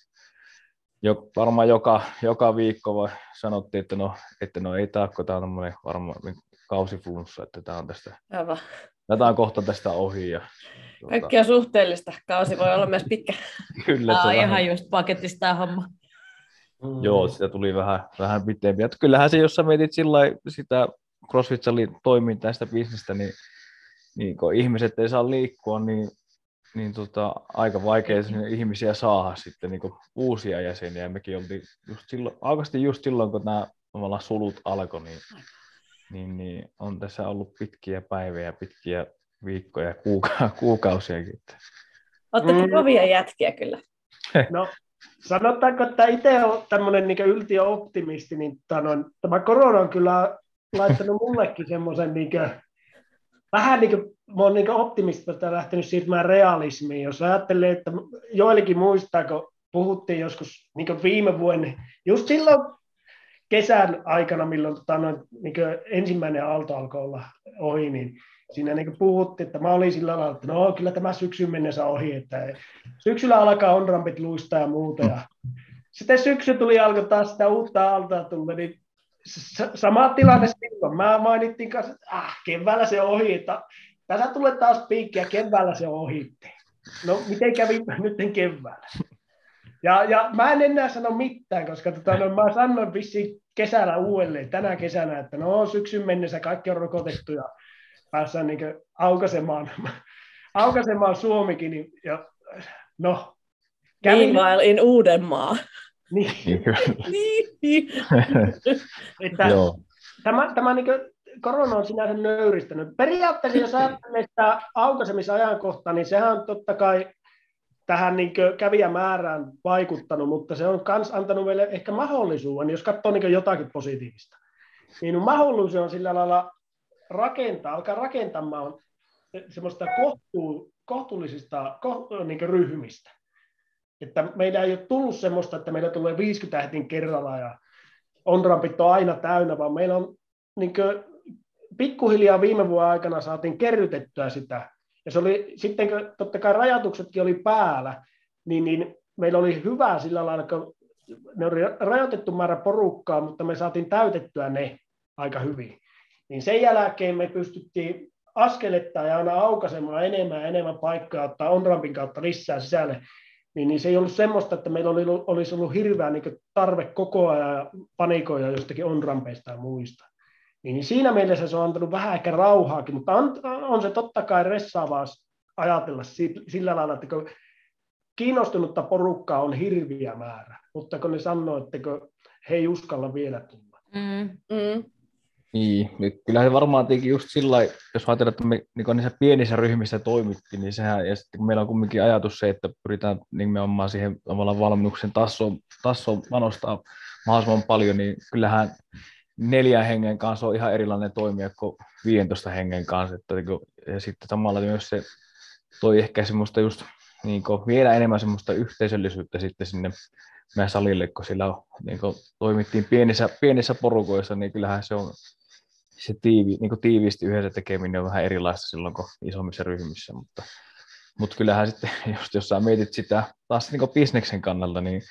Speaker 5: jo, varmaan joka, joka viikko voi, sanottiin, että no, että no ei taakko, tämä on varmaan kausiflunssa, että tämä on tästä, Aivan. tämä on kohta tästä ohi. Ja,
Speaker 3: tuota... Kaikki on suhteellista, kausi voi olla myös pitkä. <laughs>
Speaker 2: Kyllä. Tämä on ihan vähän... just paketista tämä homma.
Speaker 5: Mm. Joo, sitä tuli vähän, vähän pitempi. Kyllähän se, jos sä mietit sillä sitä CrossFit toimintaa, sitä bisnestä, niin, niin kun ihmiset ei saa liikkua, niin niin tota, aika vaikea ihmisiä saada sitten niin uusia jäseniä. Mekin oltiin just silloin, aukasti just silloin, kun nämä sulut alkoi, niin, niin, niin, on tässä ollut pitkiä päiviä, pitkiä viikkoja, kuuka- kuukausiakin.
Speaker 3: Oletteko mm. kovia jätkiä kyllä? <laughs>
Speaker 4: No, sanotaanko, että itse on tämmöinen niin yltiöoptimisti, niin tämän, tämä korona on kyllä laittanut mullekin semmoisen niin vähän niin kuin, mä oon niin optimistista lähtenyt siirtymään realismiin. Jos ajattelee, että joillekin muistaa, kun puhuttiin joskus niin viime vuonna, just silloin kesän aikana, milloin tota, noin, niin ensimmäinen aalto alkoi olla ohi, niin siinä niin puhuttiin, että mä olin sillä lailla, että no kyllä tämä syksyn mennessä ohi, että syksyllä alkaa on-rampit luistaa ja muuta. Ja sitten syksy tuli alkoi taas sitä uutta aaltoa tulla, niin sama tilanne. Mä mainittiin kanssa, että ah, keväällä se ohi, että tässä tulee taas piikki ja keväällä se ohi. No miten kävi <laughs> nyt keväällä? Ja, ja mä en enää sano mitään, koska tota, no, mä sanoin vissiin kesällä uudelleen, tänä kesänä, että no syksyn mennessä kaikki on rokotettu ja päässään niin aukaisemaan, <laughs> aukaisemaan Suomikin. Niin, ja, no,
Speaker 3: kävin... Meanwhile in Uudenmaa.
Speaker 4: Niin. niin. <laughs> että tämä, tämä niin korona on sinänsä nöyristänyt. Periaatteessa, jos ajattelee sitä aukaisemisajankohtaa, niin sehän on totta kai tähän niin kävijämäärään vaikuttanut, mutta se on myös antanut meille ehkä mahdollisuuden, jos katsoo niin jotakin positiivista. Niin mahdollisuus on sillä lailla rakentaa, alkaa rakentamaan semmoista kohtuu, kohtuullisista kohtu, niin ryhmistä. Että meidän ei ole tullut semmoista, että meillä tulee 50 hetin kerralla ja on rampit on aina täynnä, vaan meillä on niin pikkuhiljaa viime vuoden aikana saatiin kerrytettyä sitä ja se oli sitten, kun totta kai rajoituksetkin oli päällä, niin, niin meillä oli hyvä sillä lailla, kun ne oli rajoitettu määrä porukkaa, mutta me saatiin täytettyä ne aika hyvin. Niin sen jälkeen me pystyttiin askelettaa ja aina aukaisemaan enemmän ja enemmän paikkaa, ottaa on-rampin kautta lisää sisälle, niin, niin se ei ollut semmoista, että meillä oli, olisi ollut hirveä niin tarve koko ajan panikoida jostakin on-rampeista ja muista. Niin siinä mielessä se on antanut vähän ehkä rauhaakin, mutta on, on se totta kai ressaavaa ajatella sillä lailla, että kun kiinnostunutta porukkaa on hirviä määrä, mutta kun ne sanoo, että he ei uskalla vielä tulla. Mm.
Speaker 5: Mm. Niin, niin kyllä se varmaan tietenkin just sillä jos ajatellaan, että me niin niissä pienissä ryhmissä toimittiin, niin sehän, ja sitten kun meillä on kumminkin ajatus se, että pyritään nimenomaan siihen valmennuksen tasoon, tasoon panostaa mahdollisimman paljon, niin kyllähän neljän hengen kanssa on ihan erilainen toimija kuin 15 hengen kanssa. Että, niinku, ja sitten samalla myös se toi ehkä semmoista just niin kuin, vielä enemmän semmoista yhteisöllisyyttä sitten sinne meidän salille, kun sillä niin kuin, toimittiin pienissä, pienissä porukoissa, niin kyllähän se on se tiivi, niin kuin tiiviisti yhdessä tekeminen on vähän erilaista silloin kuin isommissa ryhmissä, mutta, mutta kyllähän sitten, <laughs> just jos sä mietit sitä taas niin kuin bisneksen kannalta, niin,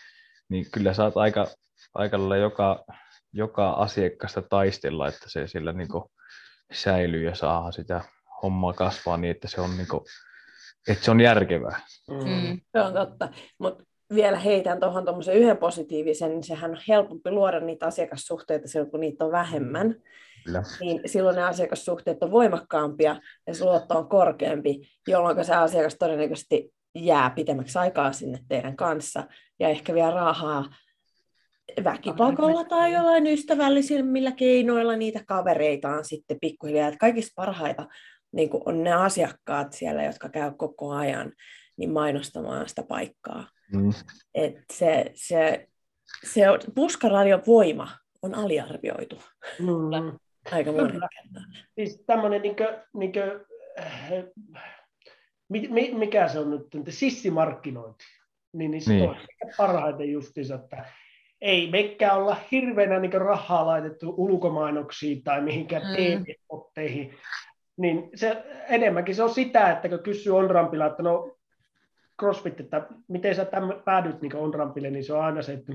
Speaker 5: niin kyllä sä oot aika, aika joka, joka asiakasta taistella, että se sillä niin kuin säilyy ja saa sitä hommaa kasvaa niin, että se on, niin kuin, että se on järkevää.
Speaker 3: Mm. mm. Se on totta, mutta vielä heitän tuohon tuommoisen yhden positiivisen, niin sehän on helpompi luoda niitä asiakassuhteita silloin, kun niitä on vähemmän. Kyllä. Niin silloin ne asiakassuhteet on voimakkaampia ja se luotto on korkeampi, jolloin se asiakas todennäköisesti jää pitemmäksi aikaa sinne teidän kanssa ja ehkä vielä rahaa väkipakolla tai jollain ystävällisemmillä keinoilla niitä kavereitaan sitten pikkuhiljaa. Että kaikista parhaita niin on ne asiakkaat siellä, jotka käy koko ajan niin mainostamaan sitä paikkaa. Mm. Et se, se, se on, puskaradion voima on aliarvioitu. Mm. Aika monen
Speaker 4: Siis tämmöinen, niin kuin, niin kuin, mikä se on nyt, sissimarkkinointi. Niin, niin se niin. on parhaiten justiinsa, että ei mekään olla hirveänä niin rahaa laitettu ulkomainoksiin tai mihinkään mm. TV-spotteihin, niin se, enemmänkin se on sitä, että kun kysyy on-rampilla, että no CrossFit, että miten sä tämän, päädyt niin on-rampille, niin se on aina se, että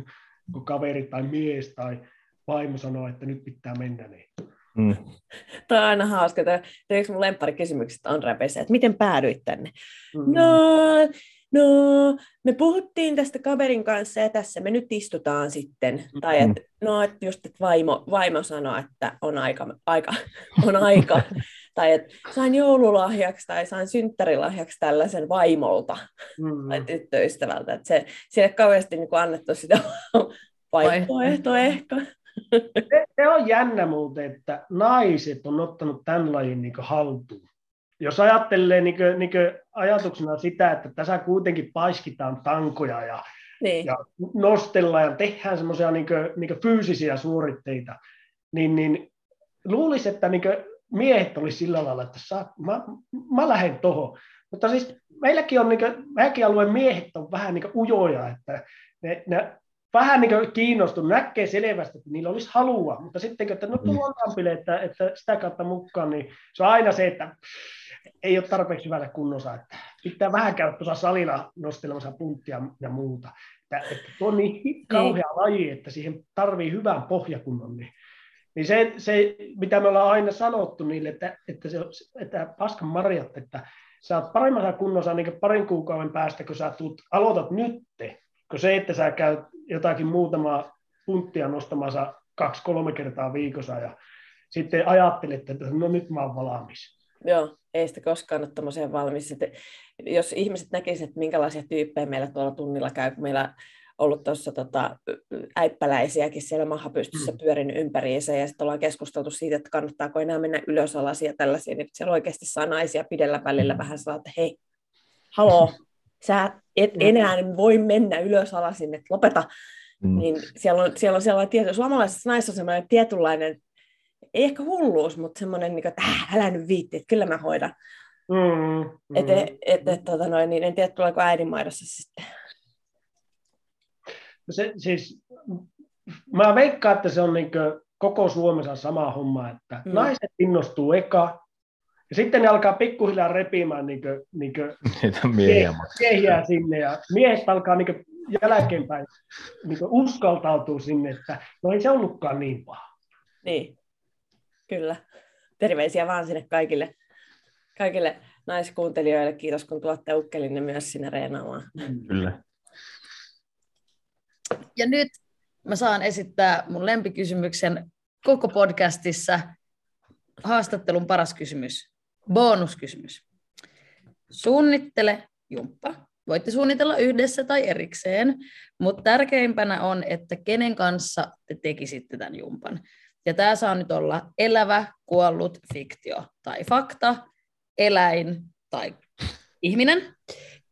Speaker 4: kun kaveri tai mies tai vaimo sanoo, että nyt pitää mennä, niin Mm. <laughs>
Speaker 3: Tämä on aina hauska. Tämä on yksi mun lempparikysymyksistä on räpeissä, että miten päädyit tänne? Mm. No, no, me puhuttiin tästä kaverin kanssa ja tässä me nyt istutaan sitten. Mm-hmm. Tai että no, että just että vaimo, vaimo sanoi, että on aika, aika, <laughs> on aika. tai että sain joululahjaksi tai sain synttärilahjaksi tällaisen vaimolta mm. tai tyttöystävältä. Että se, sille kauheasti niin annettu sitä <laughs> vaihtoehto ehkä.
Speaker 4: Se, se on jännä muuten, että naiset on ottanut tämän lajin niin haltuun jos ajattelee niin kuin, niin kuin ajatuksena sitä, että tässä kuitenkin paiskitaan tankoja ja
Speaker 3: Niin.
Speaker 4: ja nostellaan ja tehdään semmoisia niin niin fyysisiä suoritteita, niin, niin luulisi, että niin miehet olisi sillä lailla, että saa, mä, mä lähden tuohon. Mutta siis meilläkin on, niin kuin, alueen miehet on vähän niin ujoja, että ne, ne vähän niin kiinnostunut, näkee selvästi, että niillä olisi halua, mutta sitten, että no tullaan kampille, että, että sitä kautta mukaan, niin se on aina se, että ei ole tarpeeksi hyvällä kunnossa, että pitää vähän käydä tuossa salilla nostelemassa punttia ja muuta. Että, että tuo on niin, niin. kauhea laji, että siihen tarvii hyvän pohjakunnon, niin niin se, se, mitä me ollaan aina sanottu niille, että, että, se, että paskan marjat, että sä oot paremmassa kunnossa niin parin kuukauden päästä, kun sä tuut, aloitat nytte, kun se, että sä käyt jotakin muutamaa punttia nostamassa kaksi-kolme kertaa viikossa ja sitten ajattelet, että no nyt mä oon valmis.
Speaker 3: Joo, ei sitä koskaan ole tämmöiseen valmis. Sitten, jos ihmiset näkisivät, että minkälaisia tyyppejä meillä tuolla tunnilla käy, kun meillä ollut tuossa tota, äippäläisiäkin siellä mahapystyssä mm. pyörinyt ympäriinsä ja sitten ollaan keskusteltu siitä, että kannattaako enää mennä ylös alas ja tällaisia, niin siellä oikeasti saa naisia pidellä välillä vähän sellainen, että hei, haloo, <laughs> sä et mm. enää voi mennä ylös alas, että lopeta. Mm. Niin siellä on, siellä on sellainen tietty, suomalaisessa naisessa on sellainen tietynlainen, ei ehkä hulluus, mutta semmoinen, niin että äh, älä nyt viitti, että kyllä mä hoidan. Mm, mm. Et, et, et, tota noin, niin en tiedä, tuleeko äidinmaidossa sitten
Speaker 4: se, siis, mä veikkaan, että se on niin koko Suomessa sama homma, että mm. naiset innostuu eka, ja sitten ne alkaa pikkuhiljaa repimään niin kuin, niin kuin <laughs>
Speaker 5: Niitä miehiä,
Speaker 4: miehiä sinne, ja miehet alkaa niin jälkeenpäin niin kuin uskaltautuu sinne, että no ei se ollutkaan niin paha.
Speaker 3: Niin, kyllä. Terveisiä vaan sinne kaikille, kaikille naiskuuntelijoille. Kiitos, kun tuotte ukkelinne myös sinne reenaamaan.
Speaker 5: Kyllä.
Speaker 2: Ja nyt mä saan esittää mun lempikysymyksen koko podcastissa. Haastattelun paras kysymys. Bonuskysymys. Suunnittele jumppa. Voitte suunnitella yhdessä tai erikseen, mutta tärkeimpänä on, että kenen kanssa te tekisitte tämän jumpan. Ja tämä saa nyt olla elävä, kuollut, fiktio tai fakta, eläin tai ihminen.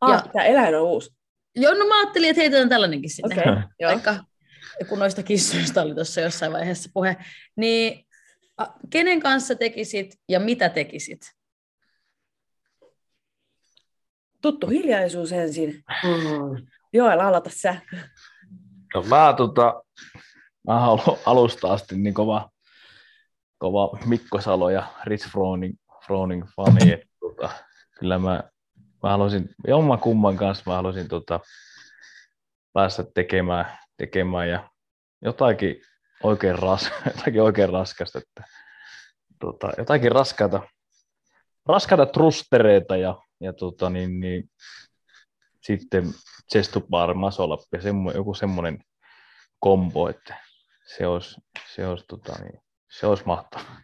Speaker 3: Ah, ja, tämä eläin on uusi.
Speaker 2: Joo, no mä ajattelin, että heitetään tällainenkin sinne. Okay, <laughs> Vaikka kun noista kissoista oli tuossa jossain vaiheessa puhe. Niin kenen kanssa tekisit ja mitä tekisit?
Speaker 3: Tuttu hiljaisuus ensin. Mm. Joel, aloita sä.
Speaker 5: No mä, tota, mä olen alusta asti niin kova, kova Mikko Salo ja Rich Froning, Froning fani. Että, tota, kyllä mä mä haluaisin, jomman kumman kanssa mä haluaisin tota, päästä tekemään, tekemään ja jotakin oikein, ras, <laughs> jotakin oikein raskasta, että, tota, jotakin raskaita, raskaita trustereita ja, ja tota, niin, niin, sitten Chestubar, Masolappi ja semmo, joku semmoinen kombo, että se olisi, se olisi, tota, niin, se olisi mahtavaa.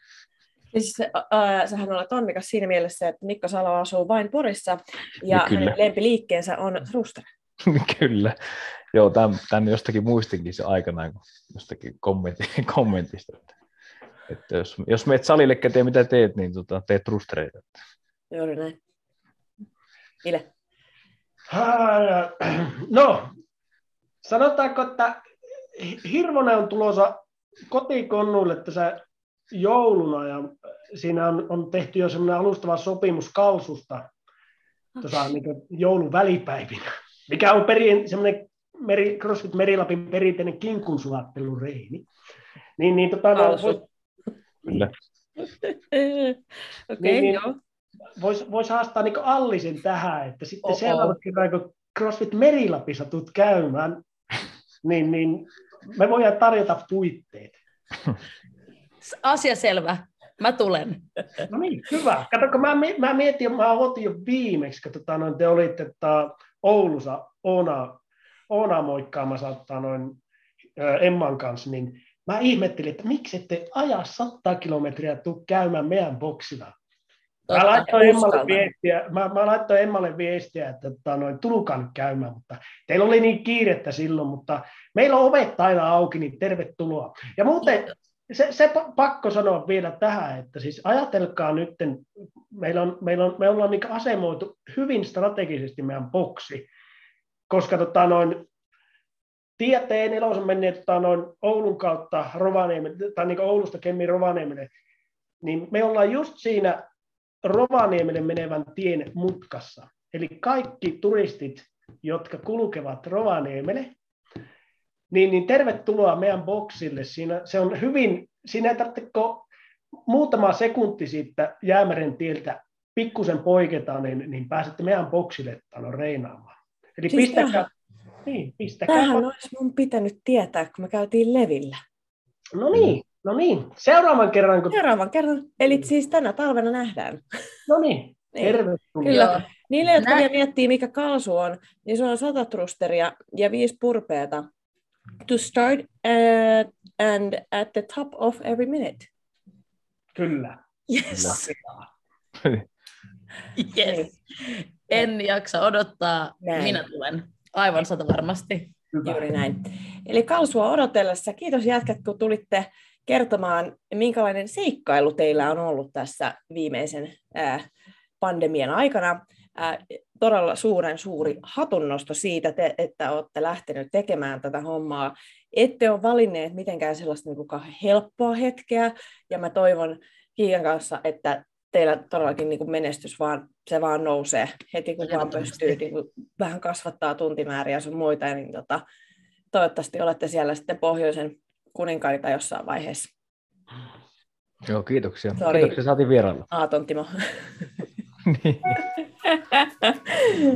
Speaker 3: Siis äh, sähän olet onnekas siinä mielessä, että Mikko Salo asuu vain Porissa ja niin hänen lempiliikkeensä on Ruster. <laughs>
Speaker 5: Kyllä. Joo, tämän, tämän jostakin muistinkin se aikanaan jostakin kommentti, <laughs> kommentista. Että, että jos, jos meet salille ja mitä teet, niin tota, teet rustereita.
Speaker 3: Juuri näin. Ile?
Speaker 4: No, sanotaanko, että Hirvonen on tulossa kotikonnuille tässä jouluna ja siinä on, on tehty jo semmoinen alustava sopimus kalsusta tuossa niin joulun välipäivinä, mikä on perin, semmoinen meri, CrossFit Merilapin perinteinen kinkunsulattelureini. Niin, niin tota, no, vois,
Speaker 5: Kyllä. <laughs>
Speaker 3: okay, niin, niin,
Speaker 4: Voisi vois haastaa niin Allisen tähän, että sitten Oho. seuraavalla kerran, kun CrossFit Merilapissa tulet käymään, niin, niin me voidaan tarjota puitteet.
Speaker 2: Asia selvä. Mä tulen.
Speaker 4: No niin, hyvä. Kato, mä, mä mietin, mä otin jo viimeksi, kun tota, noin, te olitte että Oulussa Oona, Oona moikkaamassa tota, noin, Emman kanssa, niin mä ihmettelin, että miksi ette aja 100 kilometriä tuu käymään meidän boksilla. Totta, mä laittoin, Emmalle viestiä, mä, mä laittoin Emmalle viestiä, että tota, noin, tulkaan käymään, mutta teillä oli niin kiirettä silloin, mutta meillä on ovet aina auki, niin tervetuloa. Ja muuten se, se pakko sanoa vielä tähän, että siis ajatelkaa nyt, meillä on, meillä on, me ollaan niin asemoitu hyvin strategisesti meidän boksi, koska tota noin, tie T4 menneet tota, noin Oulun kautta Rovaniemelle, tai niin Oulusta Kemmin Rovaniemelle, niin me ollaan just siinä Rovaniemelle menevän tien mutkassa. Eli kaikki turistit, jotka kulkevat Rovaniemelle, niin, niin tervetuloa meidän boksille. Siinä, se on hyvin, siinä ei tarvitse muutama sekunti siitä Jäämeren tieltä pikkusen poiketaan, niin, niin pääsette meidän boksille tano reinaamaan. Eli siis pistäkää, tämähän,
Speaker 3: niin, pistäkää. Tämähän olisi mun pitänyt tietää, kun me käytiin levillä.
Speaker 4: No niin, no niin. Seuraavan kerran. Kun...
Speaker 3: Seuraavan kerran. Eli siis tänä talvena nähdään.
Speaker 4: No niin, <laughs> niin. tervetuloa.
Speaker 3: Kyllä. Niille, jotka Nä... vielä miettii, mikä kalsu on, niin se on sata trusteria ja viisi purpeeta. To start at, and at the top of every minute.
Speaker 4: Kyllä. <laughs>
Speaker 3: Yes.
Speaker 2: yes. Niin. En jaksa odottaa. Näin. Minä tulen. Aivan sata varmasti.
Speaker 3: Hyvä. Juuri näin. Eli kalsua odotellessa. Kiitos jätkät, kun tulitte kertomaan, minkälainen seikkailu teillä on ollut tässä viimeisen pandemian aikana. Todella suuren suuri hatunnosto siitä, te, että olette lähtenyt tekemään tätä hommaa. Ette ole valinneet mitenkään sellaista niin helppoa hetkeä, ja mä toivon Kiian kanssa, että teillä todellakin niin kuin menestys vaan, se vaan nousee heti, kun vaan pystyy niin kuin, vähän kasvattaa tuntimääriä sun muita, niin tota, toivottavasti olette siellä sitten pohjoisen kuninkaita jossain vaiheessa.
Speaker 5: Joo, kiitoksia. Sorry. Kiitoksia, saatiin vierailla. <laughs>
Speaker 3: Aaton Timo. niin.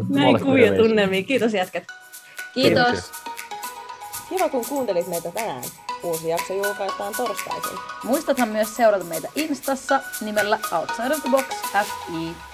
Speaker 3: Näin kuvia tunnelmiin. Kiitos jätkät.
Speaker 2: Kiitos. Kiitos.
Speaker 3: Kiva, kun kuuntelit meitä tänään. Uusi jakso julkaistaan torstaisin.
Speaker 2: Muistathan myös seurata meitä Instassa nimellä Outside of the Box FI.